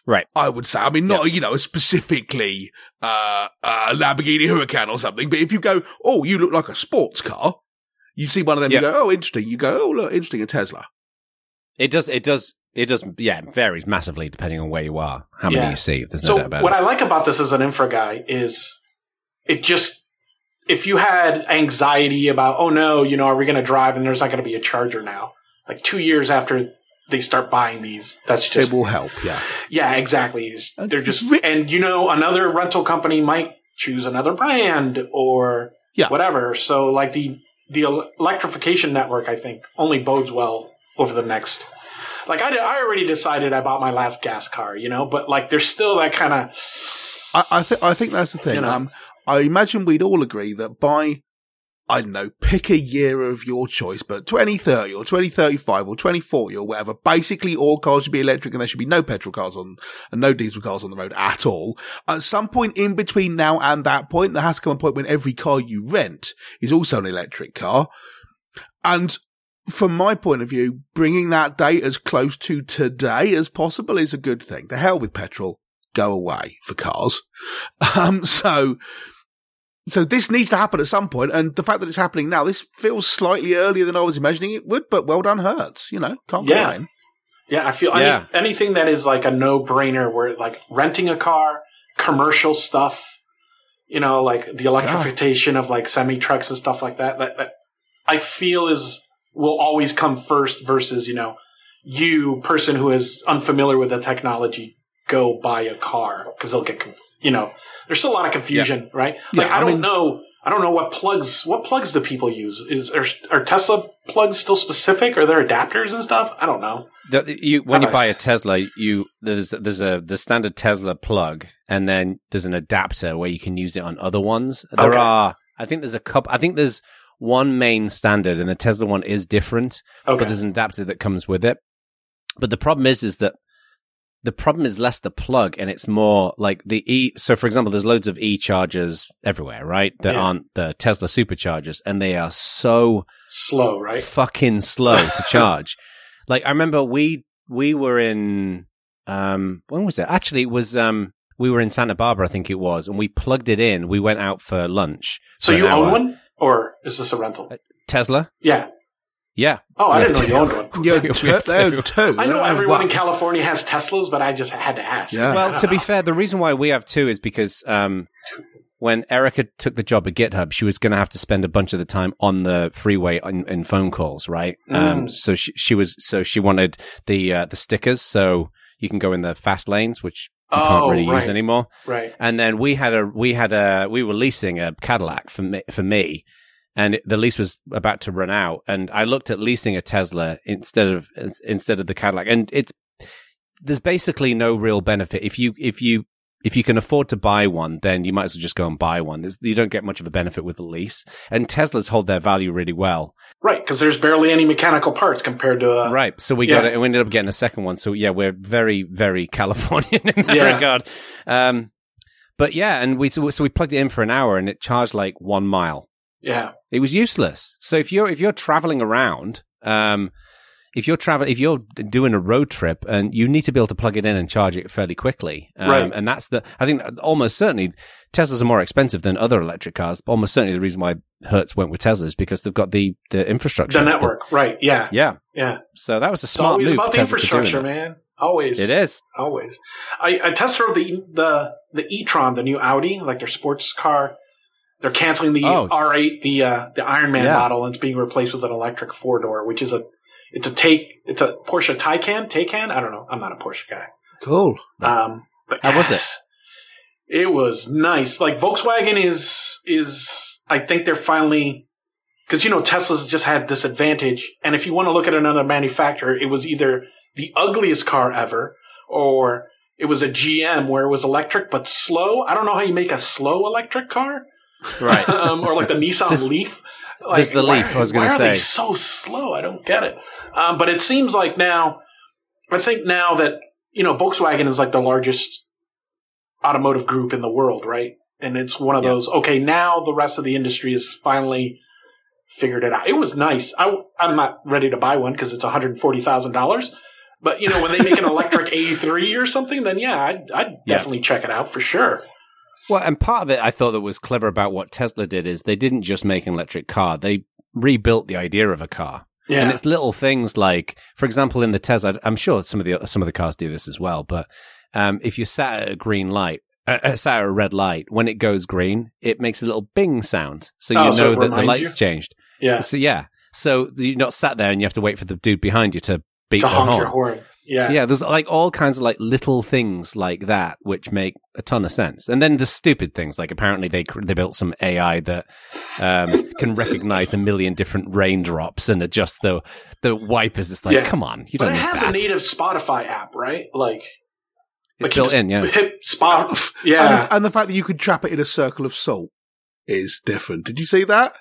Right. I would say. I mean, not, you know, specifically, uh, uh, Lamborghini Huracan or something, but if you go, oh, you look like a sports car, you see one of them, Yeah. you go, oh, interesting. You go, oh, look, interesting, a Tesla. It does. It does. It does. Yeah, it varies massively depending on where you are, how many Yeah. you see. There's no so doubt about what it. I like about this as an infra guy is it just if you had anxiety about oh no you know are we going to drive and there's not going to be a charger now like two years after they start buying these that's just it will help, yeah. yeah exactly And they're just and you know another rental company might choose another brand or Yeah. whatever so like the the electrification network I think only bodes well over the next like I, did, I already decided I bought my last gas car, you know, but like there's still that kind of I, I think I think that's the thing. You know. Um, I imagine we'd all agree that by I don't know, pick a year of your choice, but 2030 or 2035 or 2040 or whatever, basically all cars should be electric and there should be no petrol cars on and no diesel cars on the road at all. At some point in between now and that point, there has to come a point when every car you rent is also an electric car. And from my point of view, bringing that date as close to today as possible is a good thing. The hell with petrol. Go away for cars. Um, so, so this needs to happen at some point, and the fact that it's happening now, this feels slightly earlier than I was imagining it would, but well done, Hertz. You know, can't Yeah. complain. Yeah, I feel Yeah. any, anything that is like a no brainer where like renting a car, commercial stuff, you know, like the electrification of like semi trucks and stuff like that, that, that I feel is will always come first versus, you know, you person who is unfamiliar with the technology go buy a car because they'll get, you know, there's still a lot of confusion, right? Like Yeah, I, I don't mean- know. I don't know what plugs. What plugs do people use? Is are, are Tesla plugs still specific? Are there adapters and stuff? I don't know. The- you, when you Okay. buy a Tesla, you there's there's a the standard Tesla plug, and then there's an adapter where you can use it on other ones. There Okay. are, I think there's a couple. I think there's one main standard, and the Tesla one is different, Okay. but there's an adapter that comes with it. But the problem is, is that the problem is less the plug, and it's more like the e. So, for example, there's loads of e chargers everywhere, right? That Yeah. aren't the Tesla superchargers, and they are so slow, right? fucking slow to charge. like I remember we we were in um when was it? Actually it was um we were in Santa Barbara, I think it was, and we plugged it in. We went out for lunch. So for you own one, or is this a rental? Tesla? Yeah. Yeah. Oh, I didn't know you owned one. Yeah, We two, have two. two. I know everyone in. California has Teslas, but I just had to ask. Yeah. Well, don't to be fair, the reason why we have two is because um when Erica took the job at GitHub, she was going to have to spend a bunch of the time on the freeway in, in phone calls, right? Um, Mm. so she, she was, so she wanted the, uh, the stickers. So you can go in the fast lanes, which you can't Oh, really use anymore. right. And then we had a, we had a, we were leasing a Cadillac for me, for me. And it, the lease was about to run out. And I looked at leasing a Tesla instead of, instead of the Cadillac. And it's, there's basically no real benefit. If you, if you, if you can afford to buy one, then you might as well just go and buy one. There's, you don't get much of a benefit with the lease. And Teslas hold their value really well. Right, because there's barely any mechanical parts compared to a. right. So we yeah. got it, and we ended up getting a second one. So yeah, we're very, very Californian in that Yeah. regard. Um, but yeah, and we, so, so we plugged it in for an hour and it charged like one mile. Yeah. It was useless. So if you're, if you're traveling around, um, if you're traveling, if you're doing a road trip and you need to be able to plug it in and charge it fairly quickly. Um, Right. And that's the, I think almost certainly Teslas are more expensive than other electric cars. Almost certainly the reason why Hertz went with Teslas because they've got the, the infrastructure. The network. Right. Yeah. yeah. Yeah. So that was a It's smart always move. about the Tesla for doing infrastructure, man. Always. It is. Always. I, I test drove the the the e-tron, the new Audi, like their sports car. They're canceling the Oh. R8, the uh, the Iron Man Yeah. model, and it's being replaced with an electric four door, which is a it's a take it's a Porsche Taycan Taycan. I don't know. I'm not a Porsche guy. Cool. Um, but How was it? It was nice. Like Volkswagen is is I think they're finally because you know Tesla's just had this advantage, and if you want to look at another manufacturer, it was either the ugliest car ever or it was a GM where it was electric but slow. I don't know how you make a slow electric car, Right. um, or like the Nissan This- Leaf. this the why- Leaf, I was gonna why are they so slow? I don't get it. Um, but it seems like now, I think now that you know Volkswagen is like the largest automotive group in the world, right? And it's one of Yeah. those. Okay, now the rest of the industry has finally figured it out. It was nice. I, I'm not ready to buy one because it's one hundred forty thousand dollars. But you know, when they make an electric A3 or something, then yeah, I'd, I'd Yeah. definitely check it out for sure. Well, and part of it I thought that was clever about what Tesla did is they didn't just make an electric car; they rebuilt the idea of a car. Yeah, And it's little things like, for example, in the Tesla, I'm sure some of the some of the cars do this as well. But um, if you're sat at a green light, uh, uh, sat at a red light, when it goes green, it makes a little bing sound, so you Oh, know it that the light's you? changed. yeah. So yeah, so you're not sat there and you have to wait for the dude behind you to beat To the honk horn. your horn. Yeah. Yeah, there's like all kinds of like little things like that which make a ton of sense. And then the stupid things like apparently they they built some AI that um, can recognize a million different raindrops and adjust the the wipers. It's like, Yeah. come on, you But don't it need has that. a native Spotify app, right? Like it's like you built in, yeah. Hit spot. And, Yeah. the, and the fact that you could trap it in a circle of salt is different. Did you see that?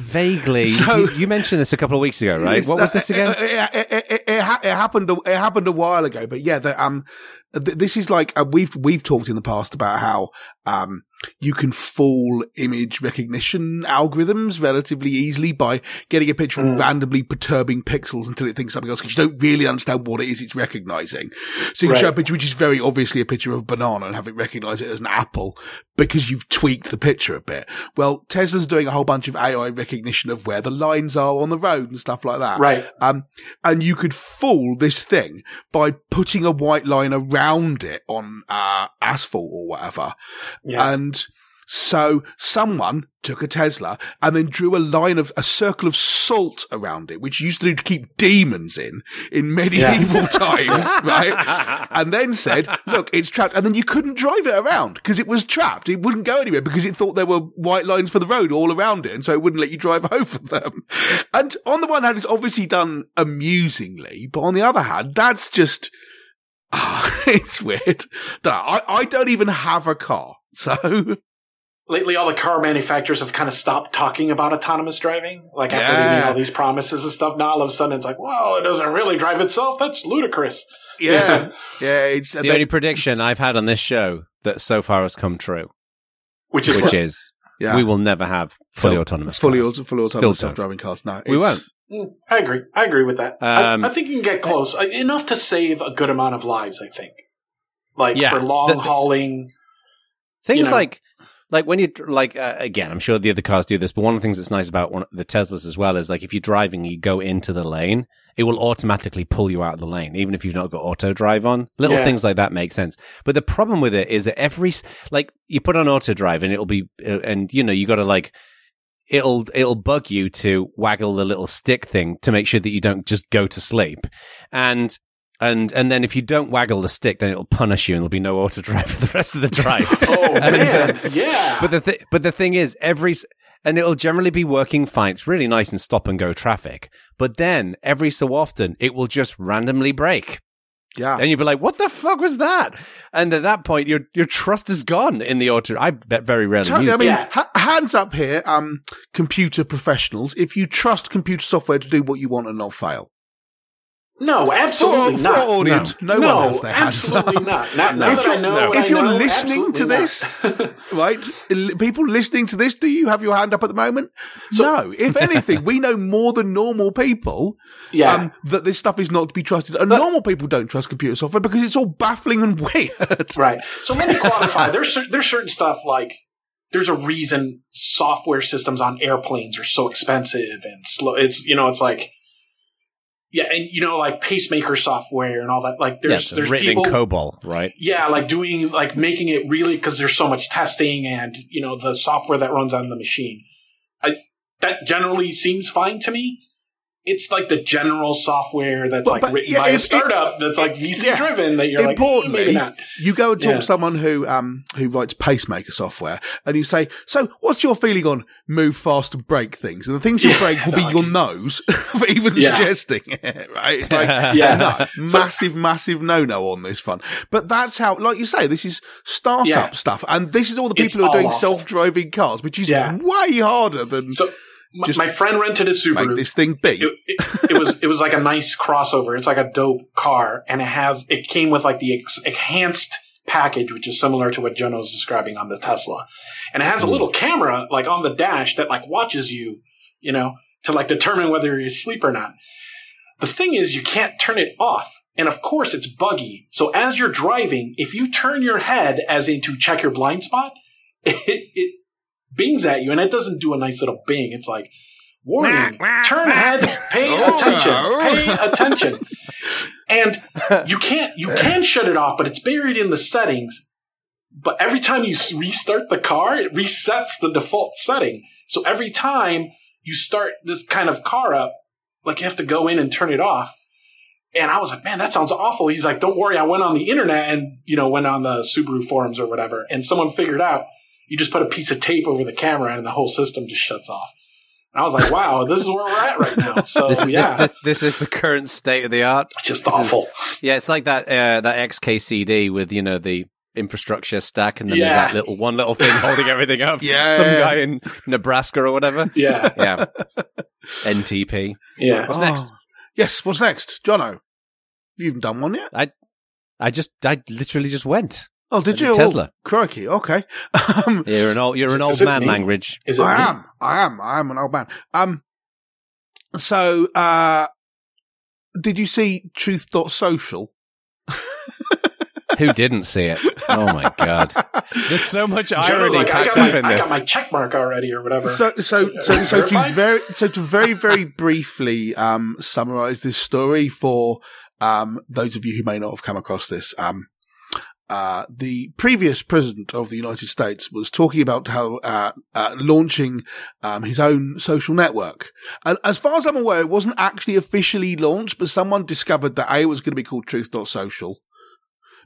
Vaguely, So- you, you mentioned this a couple of weeks ago, right? What was this again? It, it, it, it, happened. a- It happened a while ago, but yeah, the, um, this is like uh, we've we've talked in the past about how um you can fool image recognition algorithms relatively easily by getting a picture Mm. of randomly perturbing pixels until it thinks something else because you don't really understand what it is it's recognizing. So you can show a picture which is very obviously a picture of a banana and have it recognize it as an apple because you've tweaked the picture a bit. Well, Tesla's doing a whole bunch of AI recognition of where the lines are on the road and stuff like that. Right. Um, and you could fool this thing by putting a white line around it on, uh, asphalt or whatever. Yeah. And so someone took a Tesla and then drew a line of a circle of salt around it, which used to to keep demons in, in medieval times, right? And then said, look, it's trapped. And then you couldn't drive it around because it was trapped. It wouldn't go anywhere because it thought there were white lines for the road all around it. And so it wouldn't let you drive over them. And on the one hand, it's obviously done amusingly, but on the other hand, that's just, it's weird. Dunno, I, I don't even have a car. So Lately, all the car manufacturers have kind of stopped talking about autonomous driving. Like after Yeah. made all these promises and stuff, now all of a sudden it's like, well, it doesn't really drive itself. That's ludicrous. yeah, yeah, it's the only prediction I've had on this show that so far has come true, Which is which what- is yeah. we will never have fully So, autonomous fully, cars. auto, fully autonomous self-driving cars. No, We won't. Mm, I agree. I agree with that. Um, I, I think you can get close Uh, enough to save a good amount of lives. I think, like Yeah. for long The- the- hauling. Things you know. like, like when you like uh, again, I'm sure the other cars do this, but one of the things that's nice about one, the Teslas as well is like if you're driving, you go into the lane, it will automatically pull you out of the lane, even if you've not got auto drive on. Little Yeah. things like that make sense. But the problem with it is that every like you put on auto drive and it'll be, uh, and you know you got to like. It'll it'll bug you to waggle the little stick thing to make sure that you don't just go to sleep, and and and then if you don't waggle the stick, then it'll punish you and there'll be no auto drive for the rest of the drive. Oh And, man, uh, yeah. but the th- but the thing is, every and it'll generally be working fine. It's really nice in stop and go traffic. But then every so often, it will just randomly break, yeah. and you'd be like, "What the fuck was that?" And at that point, your your trust is gone in the auto. I bet very rarely Totally, use I mean, Yeah. ha- hands up here, um, computer professionals. If you trust computer software to do what you want and not fail, no, absolutely for, not. for audience, no, no, one has their hands absolutely not. Not No. now If you're- know. no. if you're know, listening to this, right? People listening to this, do you have your hand up at the moment? So- no. If anything, we know more than normal people yeah. um, that this stuff is not to be trusted. And normal people don't trust computer software because it's all baffling and weird. Right. So let me quantify. there's there's certain stuff like there's a reason software systems on airplanes are so expensive and slow. It's you know it's like yeah, and you know like pacemaker software and all that. Like Yeah, there's it's there's written people in COBOL, right? yeah like doing like making it really because there's so much testing and you know the software that runs on the machine. I that generally seems fine to me. It's like the general software that's But- like but, written yeah, by a it- it- startup that's like VC yeah. driven that you're like Importantly, not. you go and talk Yeah. to someone who um who writes pacemaker software, and you say, "So, what's your feeling on move fast and break things?" And the things you break will be your nose for even suggesting it, right? It's like, Yeah. no, massive, massive no no on this fun. But that's how, like you say, this is startup stuff, and this is all the It's people who are doing self driving cars, which is way harder than So Just my friend rented a make Subaru. this thing beat. It, it, it was it was like a nice crossover. It's like a dope car, and it has it came with like the ex- enhanced package, which is similar to what Jono's describing on the Tesla, and it has a mm. little camera like on the dash that like watches you, you know, to like determine whether you're asleep or not. the thing is, you can't turn it off. And of course, it's buggy. So as you're driving, if you turn your head as in to check your blind spot, it, it bings at you and it doesn't do a nice little bing. It's like, warning, turn head, pay Oh. attention, pay attention. And you can't, you can shut it off, but it's buried in the settings. But every time you restart the car, it resets the default setting. So every time you start this kind of car up, like you have to go in and turn it off. And I was like, man, that sounds awful. He's like, don't worry. I went on the internet and, you know, went on the Subaru forums or whatever. And someone figured out you just put a piece of tape over the camera and the whole system just shuts off. And I was like, wow, this is where we're at right now. So This, yeah, this, this, this is the current state of the art. just this is- awful. Yeah, it's like that uh, that XKCD with you know the infrastructure stack, and then there's that little one little thing holding everything up. Yeah. some guy in Nebraska or whatever. yeah. Yeah, NTP. Yeah. What's next? Oh. Yes, what's next? Jono, you haven't done one yet? I, I just, I literally just went. Oh, did you? Tesla. Oh, crikey, okay. Um, You're an old, you're Is an old man me? language. Is it I me? am. I am. I am an old man. Um, so, uh, did you see Truth.social? Who didn't see it? Oh my god! There's so much irony like, I packed got, up my, in I this. got my check mark already or whatever. So, so, so, you so to very, so to very, very briefly, um, summarize this story for, um, those of you who may not have come across this, um, uh, the previous president of the United States was talking about how, uh, uh, launching, um, his own social network. And as far as I'm aware, it wasn't actually officially launched, but someone discovered that A, it was going to be called Truth.social.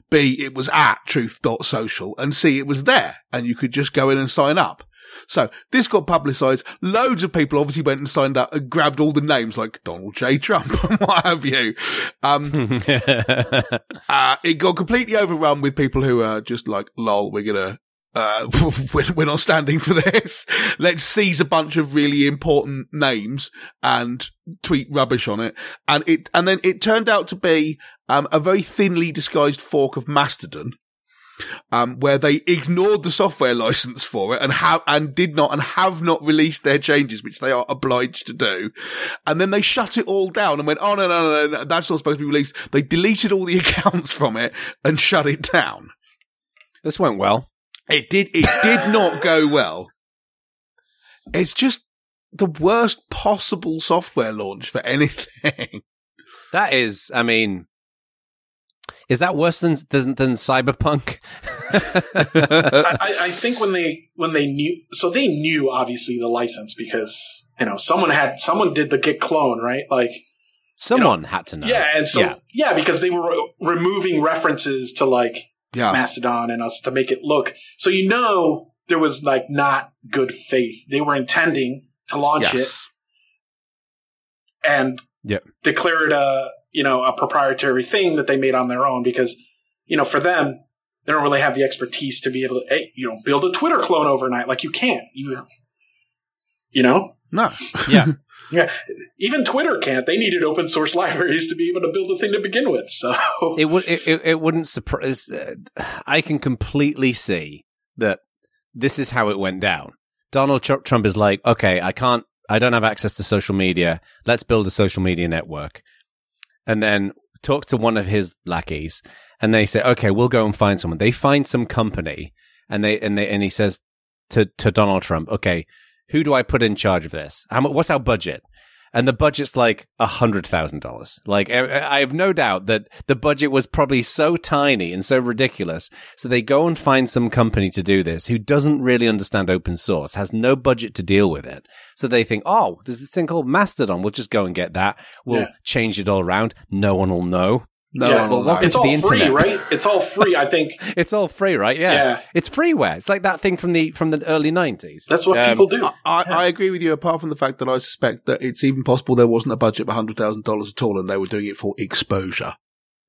B, it was at truth.social and C, it was there and you could just go in and sign up. So this got publicised. Loads of people obviously went and signed up and grabbed all the names like Donald J. Trump and what have you. Um, uh, it got completely overrun with people who are just like, lol, we're gonna, uh, we're, we're not standing for this. Let's seize a bunch of really important names and tweet rubbish on it. And it, and then it turned out to be, um, a very thinly disguised fork of Mastodon. Um, where they ignored the software license for it and have, and did not and have not released their changes, which they are obliged to do. And then they shut it all down and went, oh, no, no, no, no, that's not supposed to be released. They deleted all the accounts from it and shut it down. this went well. It did, it did not go well. It's just the worst possible software launch for anything. That is, I mean, is that worse than than, than Cyberpunk? I, I- I think when they when they knew, so they knew obviously the license because you know someone had someone did the git clone right, like Someone had to know. yeah, and so Yeah. yeah, because they were removing references to like Yeah. Mastodon and us to make it look so you know there was like not good faith. They were intending to launch it and Yep. declare it a you know a proprietary thing that they made on their own because you know for them they don't really have the expertise to be able to hey, you know build a Twitter clone overnight like you can't you you know No. Yeah. yeah even Twitter can't they needed open source libraries to be able to build a thing to begin with so it would it, it, it wouldn't surprise. Uh, I can completely see that this is how it went down. Donald Trump is like, okay, I can't, I don't have access to social media. Let's build a social media network, and then talk to one of his lackeys, and they say, okay, we'll go and find someone. They find some company, and they and they and he says to to Donald Trump, okay, who do I put in charge of this? How? What's our budget? And the budget's like a hundred thousand dollars. Like I, I have no doubt that the budget was probably so tiny and so ridiculous. So they go and find some company to do this who doesn't really understand open source, has no budget to deal with it. So they think, oh, there's this thing called Mastodon. We'll just go and get that. We'll Yeah. change it all around. No one will know. No Yeah, one will well, it's to all the free internet. right it's all free I think It's all free, right? Yeah. Yeah. It's freeware. It's like that thing from the from the early nineties. that's what Um, people do I, I, I agree with you, apart from the fact that I suspect that it's even possible there wasn't a budget of $100,000 at all and they were doing it for exposure.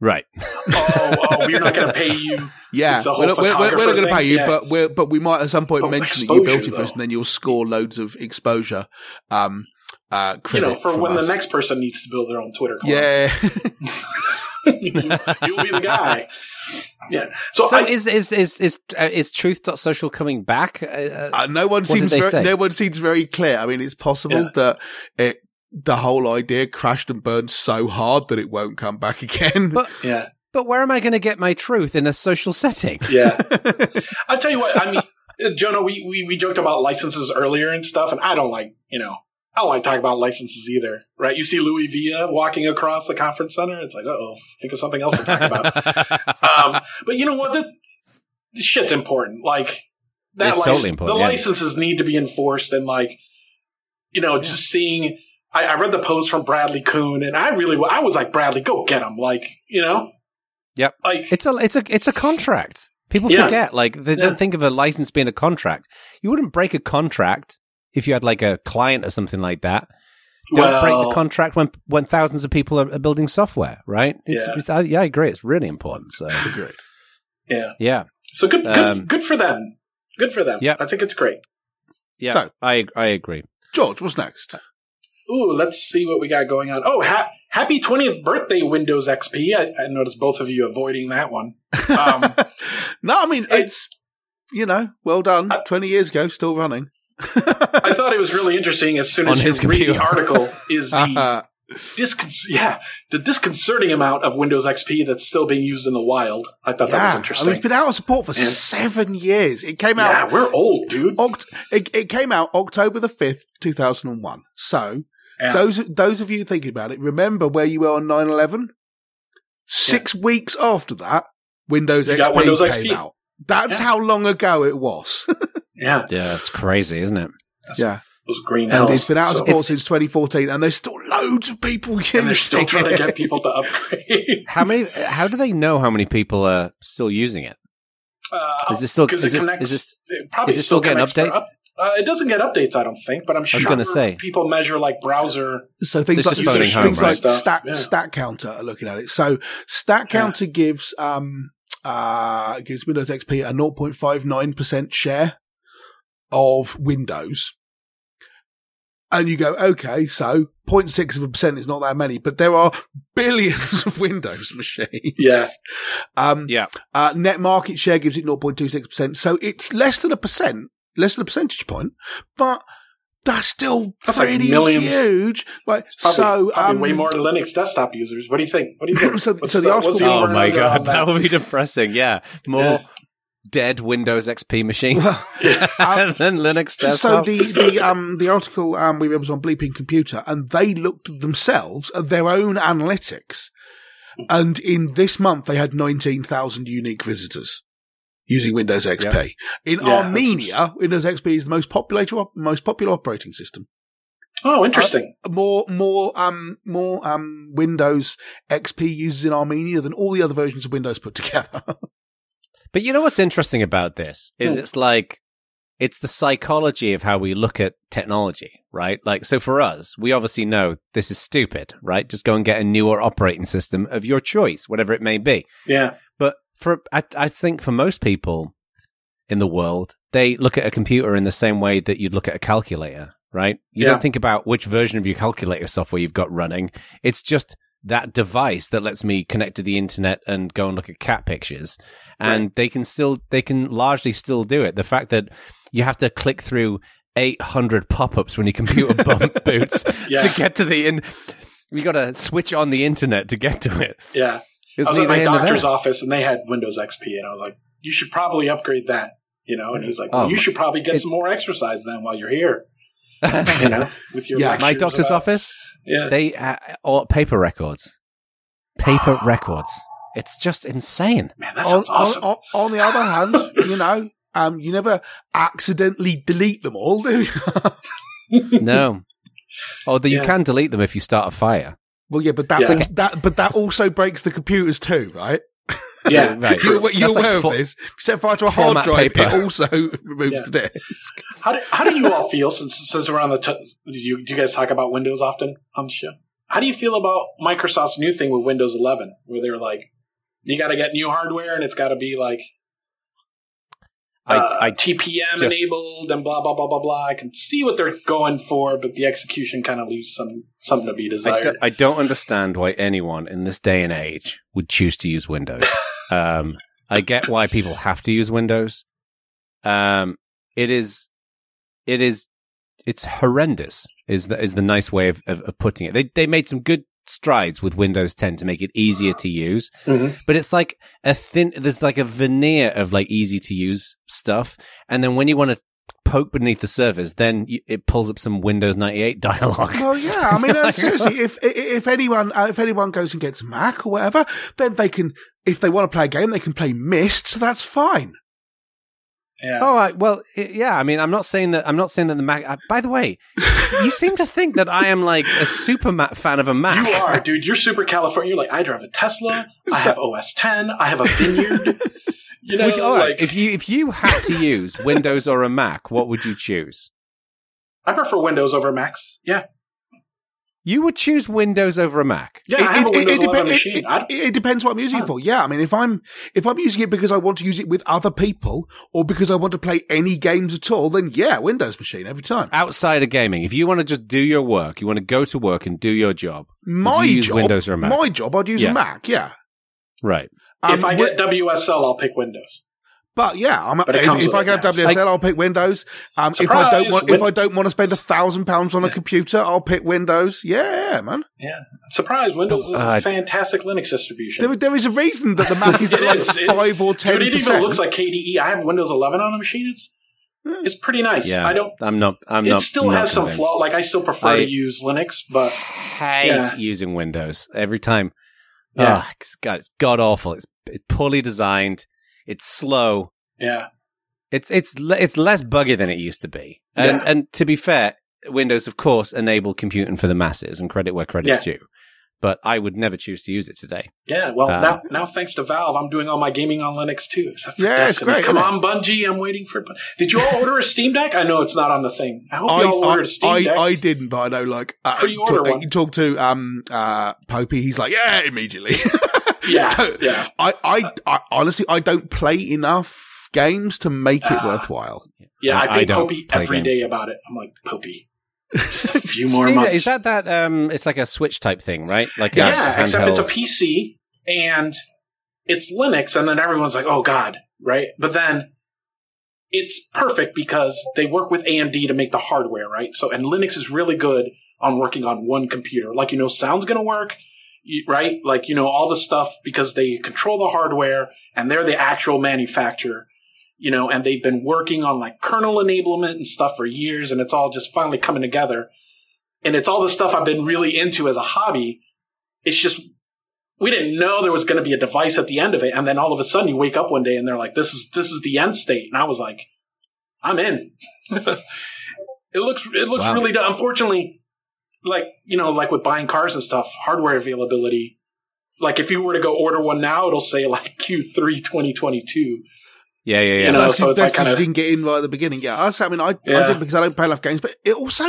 Right. oh, oh we're not going to pay you Yeah, It's we're not, we're, we're, we're not going to pay you, yeah. but we're, but we might at some point Oh, mention that you built it first and then you'll score loads of exposure, um, uh, you know for when us. the next person needs to build their own Twitter clone Yeah. you, will be the guy. Yeah. So, So I, is is is is uh, is Truth.social coming back? Uh, Uh, no one seems very, say? no one seems very clear. I mean, it's possible Yeah. that it the whole idea crashed and burned so hard that it won't come back again. But Yeah. but where am I going to get my truth in a social setting? Yeah. I tell you what, I mean, uh, Jono, we, we, we joked about licenses earlier and stuff, and I don't like, you know, I don't like talking about licenses either, right? You see Luis Villa walking across the conference center, it's like, oh, think of something else to talk about. um, but you know what? This, this shit's important. Like, that It's lic- totally important, The yeah. licenses need to be enforced, and like, you know, just seeing. I, I read the post from Bradley Kuhn, and I really, I was like, Bradley, go get him, like, you know. Yep. Like, It's a it's a it's a contract. People Yeah. forget like they Yeah. don't think of a license being a contract. You wouldn't break a contract if you had like a client or something like that. Don't break the contract when when thousands of people are, are building software, right? It's, Yeah. it's- I, yeah, I agree. It's really important. So Agreed. yeah. yeah, So good, good, Um, good for them. Good for them. Yeah. I think it's great. yeah, So- I I agree. George, what's next? Ooh, let's see what we got going on. Oh, ha- happy 20th birthday, Windows XP. I, I noticed both of you avoiding that one. Um, no, I mean I- it's you know, well done. I- Twenty years ago, still running. I thought it was really interesting as soon as On you his read the article is the discon- yeah, the disconcerting amount of Windows XP that's still being used in the wild. I thought that was yeah, I interesting. mean, it's been out of support for And- seven years. It came yeah, out. Yeah, we're old, dude. Oct- it, it came out October the fifth, two thousand and one. So Yeah. those those of you thinking about it, remember where you were on 9-11? Six weeks after that, Windows You XP Windows came XP. out. That's Yeah. how long ago it was. yeah, Yeah, it's crazy, isn't it? yeah, it was green. and it's been out of So- support since 2014, and there's still loads of people using and they're still trying to get people to upgrade. How many? How do they know how many people are still using it? Uh, Is it still- is it this- connects- is this- it probably is it still getting updates? up- uh, it doesn't get updates, I don't think, but I'm sure gonna say. people measure like browser. So things So like it's just phoning home, things right? like stat yeah. StatCounter are looking at it. So stat Yeah. counter gives um uh gives Windows XP a 0.59 percent share of Windows. And you go, okay, so 0.6 of a percent is not that many, but there are billions of Windows machines. Yeah. Um, Yeah. uh, NetMarketShare gives it 0.26%. So it's less than a percent, less than a percentage point, but that's still That's like pretty millions. huge. Like, It's probably, so, probably um, way more Linux desktop users. What do you think? What do you think? So- so the what's article- Oh over and my god, on that would be depressing. Yeah, more Yeah. Dead Windows XP machine, and then Linux So the the um the article um we read was on Bleeping Computer, and they looked at themselves at their own analytics, and in this month they had nineteen thousand unique visitors using Windows XP. In Yeah, Armenia, Windows XP is the most popular most popular operating system. Oh, interesting. More more um more um Windows XP users in Armenia than all the other versions of Windows put together. But you know what's interesting about this is Hmm. it's like it's the psychology of how we look at technology, right? Like so for us, we obviously know this is stupid, right? Just go and get a newer operating system of your choice, whatever it may be. Yeah. But for I, I think for most people in the world, they look at a computer in the same way that you'd look at a calculator, right? You Yeah. don't think about which version of your calculator software you've got running. It's just that device that lets me connect to the internet and go and look at cat pictures. And they can still they can largely still do it. The fact that you have to click through 800 pop-ups when your computer bump boots Yeah. to get to the in you got to switch on the internet to get to it. Yeah. It's I was at my doctor's office and they had Windows XP, and I was like, "You should probably upgrade that." You know, and he was like, well, Oh, "You should probably get some more exercise then while you're here." You know, with your Yeah. My doctor's about- office, Yeah. they uh, all paper records, paper records. It's just insane. Man, that on, awesome. on, on, on the other hand, you know, um, you never accidentally delete them all, do you? No, although you can delete them if you start a fire. well, yeah, but that's Yeah. that, but that also breaks the computers too, right? yeah, right. true. You're, you're That's like aware fo- of this. Set fire to a hard drive, paper. it also removes Yeah. the disk. How do, how do you all feel since since we're on the? T- do you do you guys talk about Windows often on the show? How do you feel about Microsoft's new thing with Windows 11, where they're like, you got to get new hardware and it's got to be like I, uh, I TPM just- enabled and blah blah blah blah blah. I can see what they're going for, but the execution kind of leaves some something to be desired. do, I don't understand why anyone in this day and age would choose to use Windows. um, I get why people have to use Windows. Um, it is, it is it's horrendous. Is the is the nice way of, of, of putting it. They they made some good strides with Windows 10 to make it easier to use, Mhm. but it's like a thin. There's like a veneer of like easy to use stuff, and then when you want to poke beneath the surface, then you, it pulls up some Windows 98 dialogue. Oh yeah. I mean, seriously, if if anyone uh, if anyone goes and gets Mac or whatever, then they can. If they want to play a game, they can play Myst. So that's fine. Yeah. Oh, I, well, i- yeah. I mean, I'm not saying that. I'm not saying that the Mac. Uh, by the way, you seem to think that I am like a super ma- fan of a Mac. You are, dude. You're super California. You're like, I drive a Tesla. I have OS 10. I have a vineyard. You know, Would you- all right, like, if you if you had to use Windows or a Mac, what would you choose? I prefer Windows over Macs. Yeah. You would choose Windows over a Mac. Yeah, I have a Windows 11 depen- machine. it- it- it depends what I'm using it for. Yeah, I mean, if I'm if I'm using it because I want to use it with other people or because I want to play any games at all, then yeah, Windows machine every time. Outside of gaming, if you want to just do your work, you want to go to work and do your job, My you use job, Windows or a Mac? my job, I'd use Yes. a Mac. Yeah. right? If Um, I get WSL, I'll pick Windows. But yeah, I'm, But if, if I it can have now. WSL, I'll pick Windows. Um, if I don't want, if I don't want to spend a thousand pounds on a computer, I'll pick Windows. Yeah, man. Yeah. Surprise, Windows is Uh, a fantastic Linux distribution. There, there is a reason that the Mac is at like is. Five or ten Dude, it even percent. looks like KDE. I have Windows 11 on a machine. It's it's pretty nice. Yeah, I don't. I'm not. I'm it not. still not has some flaw. Like I still prefer I- to use Linux, but hate Yeah. using Windows every time. Yeah. Oh, it's god, it's god awful. It's, it's poorly designed. It's slow. yeah, It's it's it's less buggy than it used to be. And Yeah. and to be fair, Windows of course enable computing for the masses and credit where credit's due. But I would never choose to use it today. yeah. Well, Uh, now now thanks to Valve, I'm doing all my gaming on Linux too. Except for Yeah, it's great, Come isn't on, Bungie. I'm waiting for. Did you all order a Steam Deck? I know it's not on the thing. I hope I, you all ordered a I, Steam I, Deck. I didn't, but I know like uh, Pre-order talk, one. you talk to um uh Popey, he's like, yeah, immediately. yeah, So, yeah. I, I, I honestly I don't play enough games to make it Ah. worthwhile. Yeah, I- I I think don't Popey play every day games. about it. I'm like, Popey, just a few more Steam months. is that that um it's like a switch type thing, right? Like a yeah, except it's a PC and it's Linux, and then everyone's like, "Oh God!" Right? But then it's perfect because they work with AMD to make the hardware, right? So, and Linux is really good on working on one computer. Like, you know, sound's going to work, right? Like, you know, all the stuff because they control the hardware and they're the actual manufacturer, you know, and they've been working on like kernel enablement and stuff for years, and it's all just finally coming together. And it's all the stuff I've been really into as a hobby. It's just we didn't know there was going to be a device at the end of it, and then all of a sudden you wake up one day and they're like, "This is this is the end state," and I was like, "I'm in." it looks it looks Wow. really. Unfortunately, like you know, like with buying cars and stuff, hardware availability. Like if you were to go order one now, it'll say like Q3 2022. Yeah, yeah, yeah. You know, that's so 'cause- it's that's kinda- you didn't get in right at the beginning. Yeah, I, I mean, I, I Yeah. did because I don't play enough games, but it also,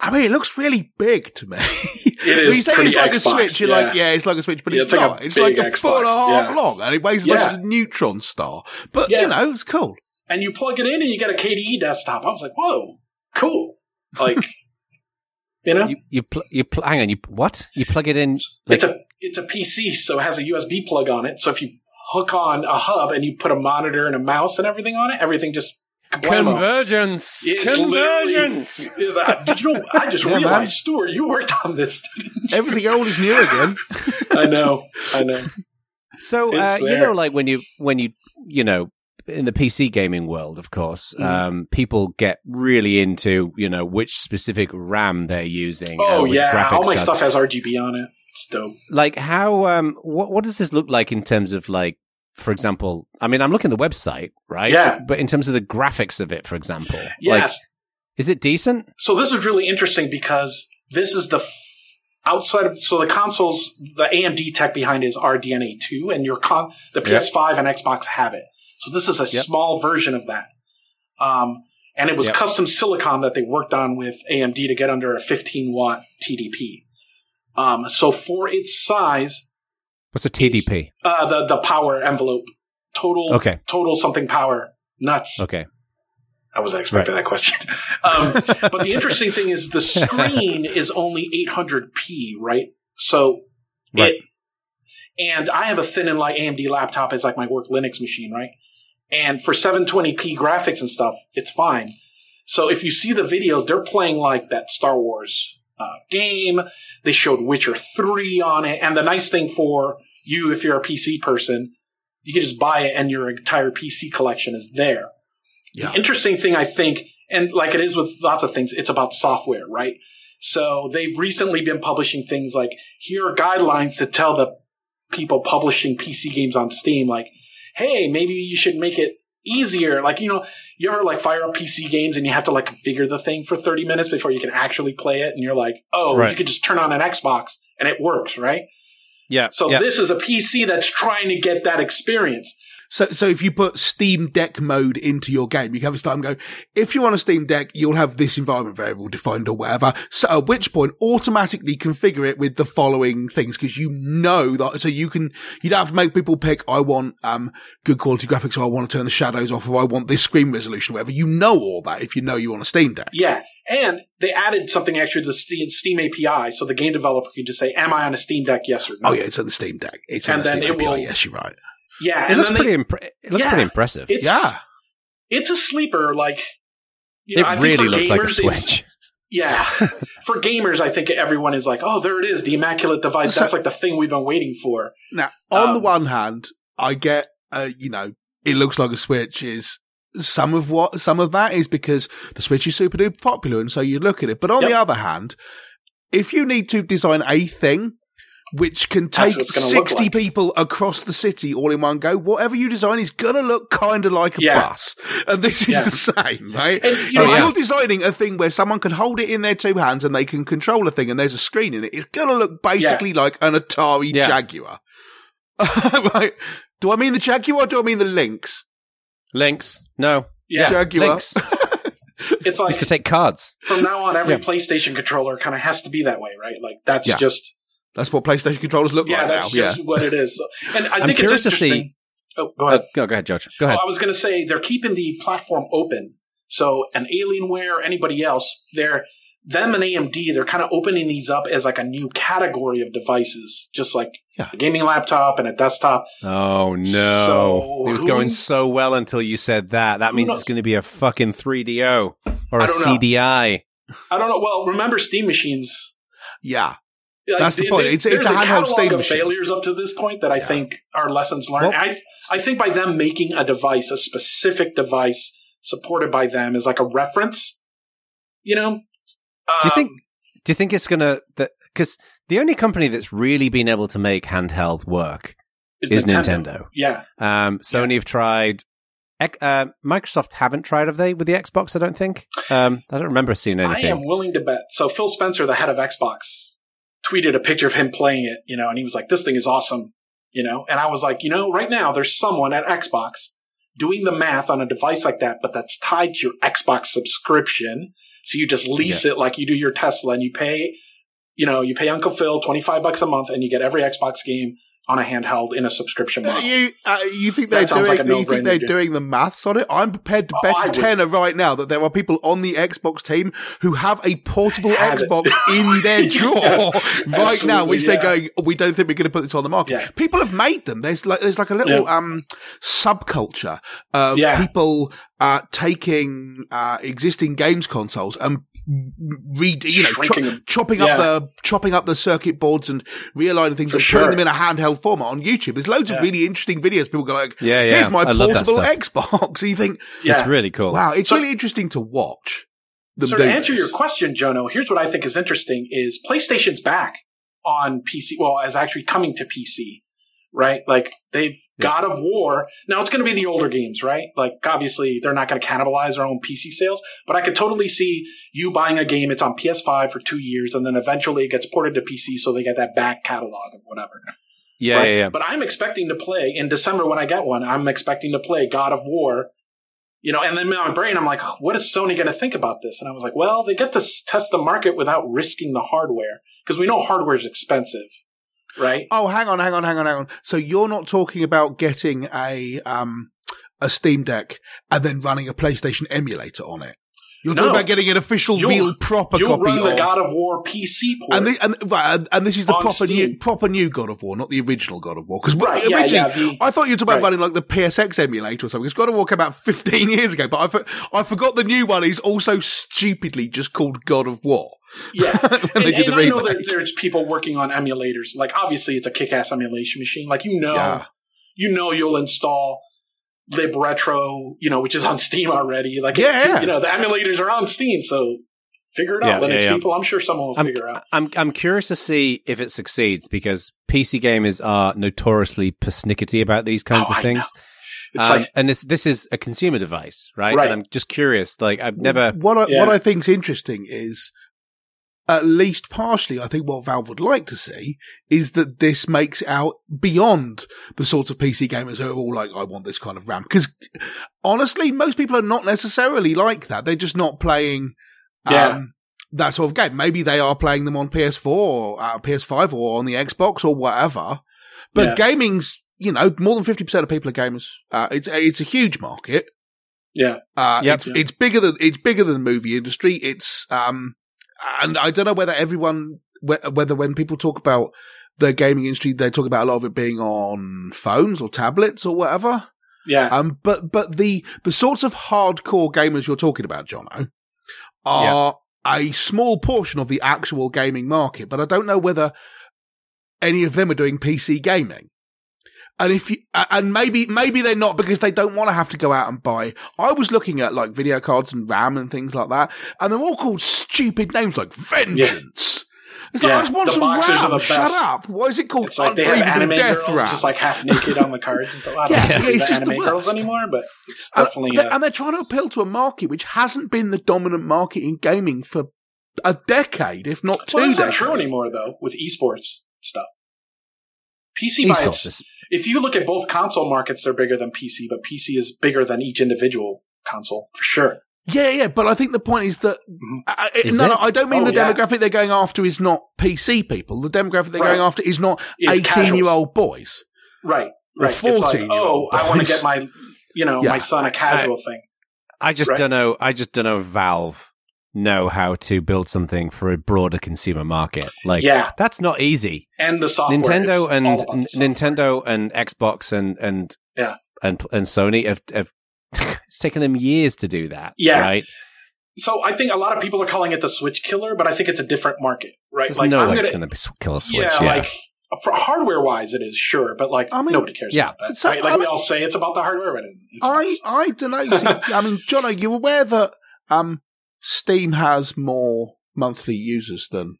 I mean, it looks really big to me. It When is you say pretty it's like Xbox, a Switch, you're yeah. like, yeah, it's like a Switch, but Yeah, it's, it's like a not. it's like big a foot and a half yeah. long, and it weighs as Yeah. much as a neutron star. But Yeah. you know, it's cool. And you plug it in and you get a KDE desktop. I was like, "Whoa, cool!" Like, you know, You you pl- you pl- hang on. You what? You plug it in. Like, it's a it's a PC, so it has a USB plug on it. So if you hook on a hub and you put a monitor and a mouse and everything on it, everything just kablamo. convergence. It's convergence. literally- Did you know? I just Yeah, man. realized, Stuart, you worked on this. Everything old is new again. I know, I know. So uh, you know, like when you when you you know in the PC gaming world, of course, um, people get really into you know which specific RAM they're using. Oh uh, yeah, all my card. stuff has RGB on it. Dope. Like how um what what does this look like in terms of like for example? I mean, I'm looking at the website, right? Yeah. But in terms of the graphics of it, for example, like, Yes. is it decent? so this is really interesting because this is the f- outside of so the consoles, the AMD tech behind it is RDNA two, and your con the PS5 and Xbox have it. So this is a Yep. small version of that. Um, and it was Yep. custom silicon that they worked on with AMD to get under a 15 watt TDP. Um, so for its size, What's a TDP? uh, the the power envelope total Okay. total something power nuts. Okay. I wasn't expecting that question. Um, but the interesting thing is the screen is only 800p, right? So Right. it, and I have a thin and light AMD laptop. It's like my work Linux machine, right? And for 720p graphics and stuff, it's fine. So if you see the videos, they're playing like that Star Wars uh, game. They showed Witcher 3 on it. And the nice thing for you, if you're a PC person, you can just buy it and your entire PC collection is there. Yeah. The interesting thing, I think, and like it is with lots of things, it's about software, right? So they've recently been publishing things like here are guidelines to tell the people publishing PC games on Steam, like, hey, maybe you should make it easier. Like, you know, you ever like fire up PC games and you have to like configure the thing for 30 minutes before you can actually play it. And you're like, oh, Right. you could just turn on an Xbox and it works, right? Yeah. So yeah. this is a PC that's trying to get that experience. So, so if you put Steam Deck mode into your game, you can have a start and go, if you're on a Steam Deck, you'll have this environment variable defined or whatever. So at which point automatically configure it with the following things because you know that, so you can, you don't have to make people pick, I want, um, good quality graphics or I want to turn the shadows off or I want this screen resolution or whatever. You know all that if you know you want a Steam Deck. Yeah. And they added something extra to the Steam, Steam API. So the game developer can just say, am I on a Steam Deck? Yes or no. Oh yeah, it's on the Steam Deck. It's on And the then Steam it API. will- Yes, you're right. Yeah. it looks they- pretty. Impre- it looks Yeah. pretty impressive. It's, Yeah. It's a sleeper. Like, you know, it think really looks like a Switch. Yeah. For gamers, I think everyone is like, oh, there it is, the immaculate device. So- That's like the thing we've been waiting for. Now, on the Um, one hand, I get, uh, you know, it looks like a Switch is some of what, some of that is because the Switch is super duper popular. And so you look at it. But on Yep. the other hand, if you need to design a thing which can take what it's gonna look 60 like. people across the city all in one go, whatever you design is going to look kind of like a Yeah. bus. And this is Yeah. the same, right? And, you if know, yeah. you're designing a thing where someone can hold it in their two hands and they can control a thing and there's a screen in it, it's going to look basically like an Atari Yeah. Jaguar. right? Do I mean the Jaguar or do I mean the Lynx? Links. No. yeah, Jaguar. Lynx. it's like used to take cards. from now on, every Yeah. PlayStation controller kind of has to be that way, right? Like that's Yeah. just That's what PlayStation controllers look like. yeah, like that's now. just what it is. And I I'm think it's curious to see- Oh, go Uh, ahead. go, go ahead, George. Go ahead. Oh, I was going to say they're keeping the platform open. So an Alienware, or anybody else, they're them and AMD. They're kind of opening these up as like a new category of devices, just like Yeah. a gaming laptop and a desktop. Oh no! So, it was going so well until you said that. That means knows? it's going to be a fucking 3DO or I a don't know. CDI. I don't know. Well, remember Steam machines. Yeah. Like, That's the point. they- It's- it's a a, handheld Steam of failures up to this point that I Yeah. think are lessons learned. Well- I I think by them making a device, a specific device supported by them, is like a reference. You know. Do you Um, think? Do you think it's going to? Because the only company that's really been able to make handheld work is Nintendo. Yeah. Um, Sony have tried. Uh, Microsoft haven't tried, have they, with the Xbox? I don't think. Um, I don't remember seeing anything. I am willing to bet. So Phil Spencer, the head of Xbox, tweeted a picture of him playing it, you know, and he was like, this thing is awesome, you know, and I was like, you know, right now there's someone at Xbox doing the math on a device like that, but that's tied to your Xbox subscription. So you just lease it like you do your Tesla and you pay, you know, you pay Uncle Phil 25 bucks a month and you get every Xbox game on a handheld in a subscription model. You, uh, you think they're doing? like you think they're doing the maths on it? I'm prepared to Oh, bet I a tenner right now that there are people on the Xbox team who have a portable Have. Xbox in their drawer Yeah, right now, which absolutely, they're going. "Oh, We don't think we're going to put this on the market. Yeah. People have made them. There's like there's like a little Yeah. um subculture of Yeah. people uh taking uh existing games consoles and read you know cho- them. chopping Yeah. up the chopping up the circuit boards and realigning things For and sure. putting them in a handheld format on YouTube. There's loads Yeah. of really interesting videos. People go like, Yeah, yeah. Here's my I portable. Xbox. So you think, Yeah. It's really cool. wow, it's So- really interesting to watch. them So to answer this. your question, Jono, here's what I think is interesting: is PlayStation's back on PC. Well, is actually coming to PC, right? Like they've God of War. Now it's going to be the older games, right? Like obviously they're not going to cannibalize their own PC sales, but I could totally see you buying a game. It's on PS5 for two years, and then eventually it gets ported to PC, so they get that back catalog of whatever. Yeah, right? yeah, yeah. But I'm expecting to play in December when I get one. I'm expecting to play God of War. You know, and then in my brain, I'm like, what is Sony going to think about this? And I was like, well, they get to test the market without risking the hardware because we know hardware is expensive, right? Oh, hang on, hang on, hang on, hang on. So you're not talking about getting a um a Steam Deck and then running a PlayStation emulator on it. You're No. talking about getting an official, You'll- real, proper You'll copy run the of. God of War PC port. and, the, and, right, and, and this is the proper new, proper new God of War, not the original God of War. Because Right, yeah, yeah, the- I thought you were talking about right. running like the PSX emulator or something. Because God of War came out 15 years ago, but I, for, I forgot the new one is also stupidly just called God of War. Yeah, when they and, did the I know remake. that there's people working on emulators. Like obviously, it's a kick-ass emulation machine. Like you know, Yeah. you know, you'll install libretro, you know, which is on Steam already. Like Yeah, yeah. you know, the emulators are on Steam, so figure it Yeah, out, Linux yeah, yeah. people. I'm sure someone will I'm, figure out. I'm I'm curious to see if it succeeds because PC gamers are notoriously persnickety about these kinds Oh, of I things. It's Um, like and this this is a consumer device, right? Right. And I'm just curious. Like I've never. What I, Yeah. what I think's interesting is, at least partially, I think what Valve would like to see is that this makes out beyond the sorts of PC gamers who are all like, I want this kind of RAM. Because honestly, most people are not necessarily like that. They're just not playing, um, Yeah. that sort of game. Maybe they are playing them on PS4 or uh, PS5 or on the Xbox or whatever. But Yeah. gaming's, you know, more than 50% of people are gamers. Uh, it's, it's a huge market. yeah, Uh, Yep. it's, it's bigger than, it's bigger than the movie industry. It's, um, and I don't know whether everyone, whether when people talk about the gaming industry, they talk about a lot of it being on phones or tablets or whatever. yeah, Um, but, but the, the sorts of hardcore gamers you're talking about, Jono, are a small portion of the actual gaming market, but I don't know whether any of them are doing PC gaming. And if you, and maybe, maybe they're not because they don't want to have to go out and buy. I was looking at like video cards and RAM and things like that, and they're all called stupid names like Vengeance. It's like, Yeah, I just want the some RAM. Shut up. Why is it called it's like they have anime Death girls just like half naked on the cards and stuff. I don't Yeah, know yeah, it's just the anime girls anymore, but it's And definitely they're- uh, and they're trying to appeal to a market which hasn't been the dominant market in gaming for a decade, if not two well, that's not true anymore though with esports stuff. PC by Esports its, if you look at both console markets, they're bigger than PC, but PC is bigger than each individual console for sure. Yeah, yeah, but I think the point is that Mhm. I, I- Is no, no. I don't mean Oh, the yeah. demographic they're going after is not PC people. The demographic they're Right. going after is not eighteen-year-old boys. Right, Or right. It's like, 14-year-old oh, I want to get my, you know, Yeah. my son a casual thing. I just Right. don't know. I just don't know. Valve know how to build something for a broader consumer market. Like, Yeah. that's not easy. And the software. Nintendo it's and all about the N- software. Nintendo and Xbox and and Yeah. and and Sony have, have it's taken them years to do that. Yeah. right. So I think a lot of people are calling it the Switch killer, but I think it's a different market, right? There's like no I'm way gonna, it's going to be s- kill a Switch. yeah, Yeah, like for hardware wise, it is sure, but like I mean, nobody cares yeah. about that. So, right? Like I we mean- all say, it's about the hardware. But it's I. I don't know. See, I mean, John, are you aware that um, Steam has more monthly users than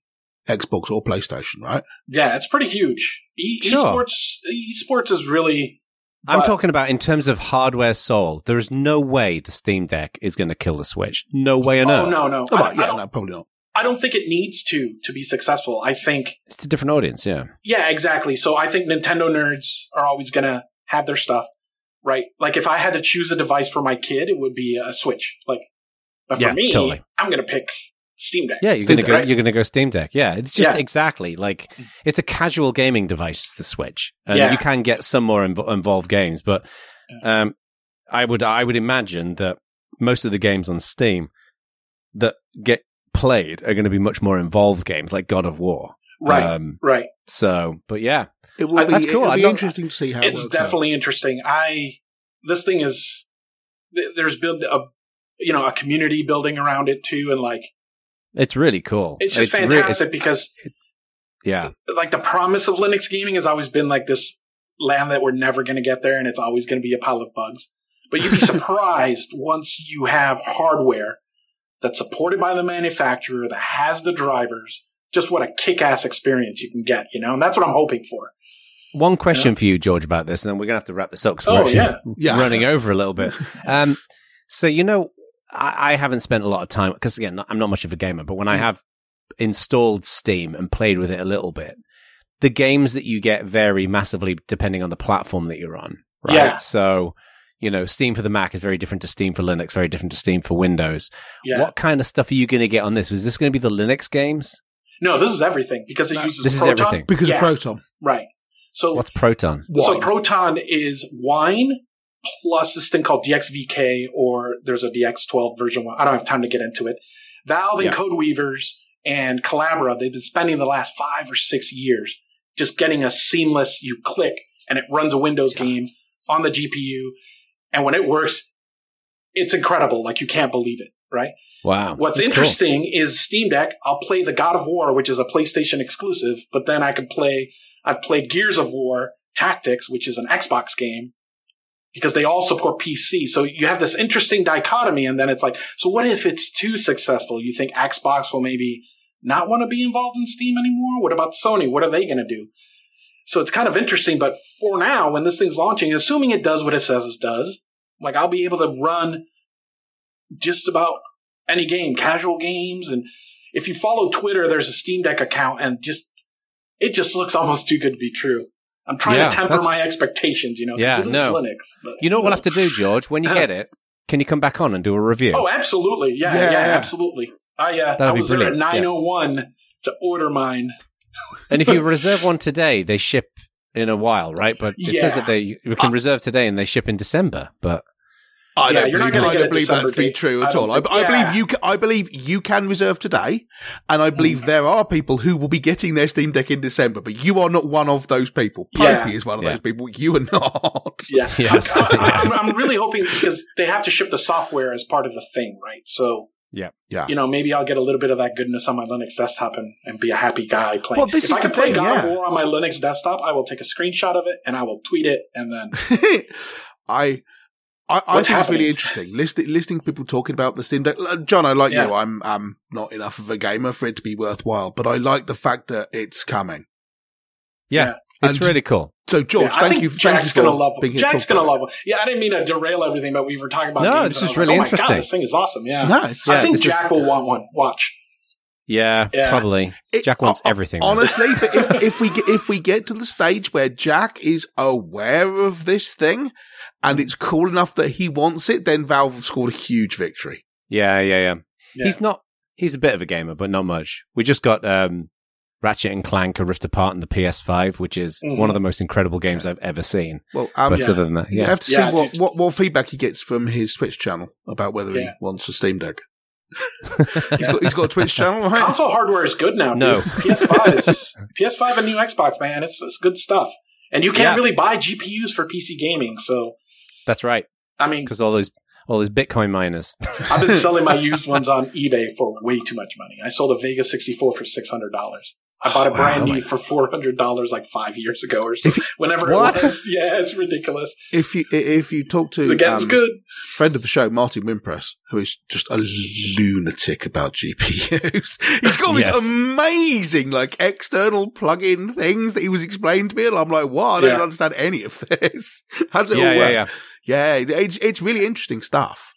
Xbox or PlayStation, right? yeah, it's pretty huge. E- Sure. Esports, esports is really. I'm talking about in terms of hardware sold. There is no way the Steam Deck is going to kill the Switch. No way on Oh earth. no, no, Oh, I, right, I yeah, don't, no, probably not. I don't think it needs to to be successful. I think It's a different audience. Yeah. Yeah, exactly. So I think Nintendo nerds are always going to have their stuff, right? Like if I had to choose a device for my kid, it would be a Switch. Like, but for me, totally. I'm going to pick Steam Deck. Yeah, you're gonna go. right? You're gonna go Steam Deck. Yeah, it's just Yeah. exactly like it's a casual gaming device. The Switch, and Yeah. you can get some more inv- involved games, but um, I would I would imagine that most of the games on Steam that get played are going to be much more involved games like God of War. Right, Um, right. so, but yeah, It will I- be, that's cool. It'll be not- interesting to see how it It's works out. definitely interesting. I this thing is th- there's built a you know a community building around it too, and like it's really cool. it's just re- fantastic because yeah, like the promise of Linux gaming has always been like this land that we're never going to get there and it's always going to be a pile of bugs. But you'd be surprised once you have hardware that's supported by the manufacturer that has the drivers, just what a kick ass experience you can get, you know? And that's what I'm hoping for. One question for you, George, about this, and then we're gonna have to wrap this up because we're Oh, actually yeah. Yeah. running over a little bit. Um, so you know, I, I haven't spent a lot of time because again, I'm not much of a gamer, but when I Mm. have installed Steam and played with it a little bit, the games that you get vary massively depending on the platform that you're on. Right. Yeah. So, you know, Steam for the Mac is very different to Steam for Linux, very different to Steam for Windows. Yeah. What kind of stuff are you going to get on this? Is this going to be the Linux games? No, this is everything because it No, uses This is everything. because Yeah. of Proton. Right. So What's Proton? So Proton is wine plus this thing called DXVK, or there's a DX12 version one. I don't have time to get into it. Valve and Yeah. Codeweavers and Collabora, they've been spending the last five or six years just getting a seamless, you click and it runs a Windows game on the GPU. And when it works, it's incredible. Like you can't believe it, right? Wow. What's That's cool. interesting is Steam Deck. I'll play the God of War, which is a PlayStation exclusive, but then I could play. I've played Gears of War Tactics, which is an Xbox game, because they all support PC. So you have this interesting dichotomy, and then it's like, so what if it's too successful? You think Xbox will maybe not want to be involved in Steam anymore? What about Sony? What are they going to do? So it's kind of interesting, but for now, when this thing's launching, assuming it does what it says it does, like I'll be able to run just about any game, casual games. And if you follow Twitter, there's a Steam Deck account and just, it just looks almost too good to be true. I'm trying Yeah, to temper my expectations, you know. Yeah, no. Linux. But, You know what we'll have to do, George? When you get it, can you come back on and do a review? Oh, absolutely. Yeah, Yeah, yeah, yeah. absolutely. I, uh, That'd I be was there at brilliant, yeah. 901 to order mine. And if you reserve one today, they ship in a while, right? But it says that they we can reserve today and they ship in December. But I Yeah, don't you're not gonna I get don't believe that December to be true at don't all. I, think- I yeah. believe you. Can, I believe you can reserve today, and I believe mm. there are people who will be getting their Steam Deck in December. But you are not one of those people. Yeah. Popey is one of Yeah. those people. You are not. Yes. Yes. I'm, I'm, I'm really hoping because they have to ship the software as part of the thing, right? So, Yeah. Yeah. you know, maybe I'll get a little bit of that goodness on my Linux desktop and, and be a happy guy playing. Well, this if is I can play thing, God of yeah. War on my Linux desktop, I will take a screenshot of it and I will tweet it and then I. I, I What's think it's really interesting listening, listening to people talking about the Steam Deck. Uh, John, I like Yeah. you. I'm um not enough of a gamer for it to be worthwhile, but I like the fact that it's coming. yeah, it's And- really cool. So, George, Yeah, thank think you. thank Jack's you for gonna love being it. here Jack's gonna love it. Yeah, I didn't mean to derail everything, but we were talking about. No, games, this is really like, oh my interesting. God, this thing is awesome. Yeah. No, it's, I think it's just- Jack will want one. Watch. Yeah, Yeah. probably. It- Jack wants ho- everything. right? Honestly, but if, if we get, if we get to the stage where Jack is aware of this thing and it's cool enough that he wants it, then Valve have scored a huge victory. Yeah, yeah, yeah, Yeah. He's not. He's a bit of a gamer, but not much. We just got um, Ratchet and Clank: A Rift Apart on the PS5, which is Mhm. one of the most incredible games I've ever seen. Well, um, But Yeah. other than that, you have to Yeah, see what, what, what feedback he gets from his Twitch channel about whether he wants a Steam Deck. he's, got, he's got a Twitch channel, right? Console hardware is good now. Dude. No. PS5 is PS5 and new Xbox, man. It's it's good stuff. And you can't Yeah. really buy GPUs for PC gaming. So that's right. I mean, Because all those all those Bitcoin miners. I've been selling my used ones on eBay for way too much money. I sold a Vega 64 for six hundred dollars. I bought a brand wow. new for four hundred dollars like five years ago or so. You- Whenever What? it was, yeah, it's ridiculous. If you if you talk to The game's um, good. friend of the show, Martin Wimpress, who is just a lunatic about GPUs. He's got these amazing, like, external plug-in things that he was explaining to me, and I'm like, what? I don't Yeah. understand any of this. How does it yeah, all yeah, work? yeah, Yeah, it's, it's really interesting stuff.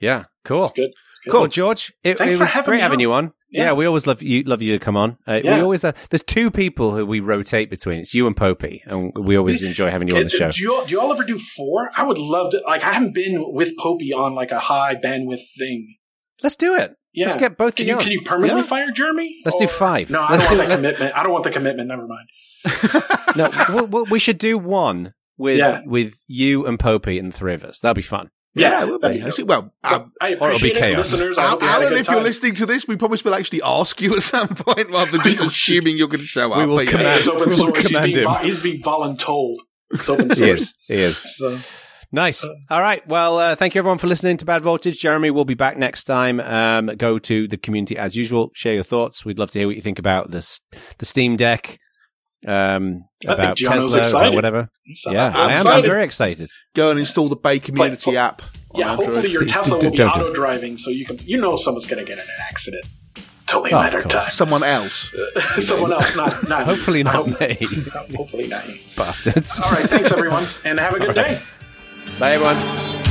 yeah. Cool. It's good. Cool, George. It, Thanks it for was having great me having on. you on. Yeah. Yeah. we always love you. Love you to come on. Uh, We always uh, there's two people who we rotate between. It's you and Popey, and we always enjoy having you on the show. Do you, all, do you all ever do four? I would love to. Like, I haven't been with Popey on like a high bandwidth thing. Let's do it. Yeah. Let's get both Can of you on. can you permanently Yeah. fire Jeremy? Let's do five. No, I Let's don't do- want the commitment. I don't want the commitment. Never mind. No, we'll, we'll, we should do one with Yeah. with you and Popey and the three of us. That'll be fun. Yeah, it will that'd be. be Actually, well, um, I or it'll be appreciate it, chaos. listeners. I hope you had a Alan, good if you're listening to this, we probably will actually ask you at some point rather than just assuming you're going to show up. We will But command- it's open we will source. He's being, him. vo- he's being voluntold. It's open He source. is. He is. So, Nice. All right. Well, uh, thank you everyone for listening to Bad Voltage. Jeremy will be back next time. Um, go to the community as usual. Share your thoughts. We'd love to hear what you think about the the Steam Deck, um, I about Jono's Tesla, excited. about whatever. Yeah, I'm I am. I'm very excited. Go and install the Bacommunity But- app. On Yeah, Android. hopefully your D- Tesla d- will be auto driving, so you can. You know, someone's going to get in an accident. Totally Oh, a of matter of course. time. Someone else. Someone else, not not. Hopefully not hope- me, Hopefully not. you. bastards. All right, thanks everyone, and have a good day. Bye everyone.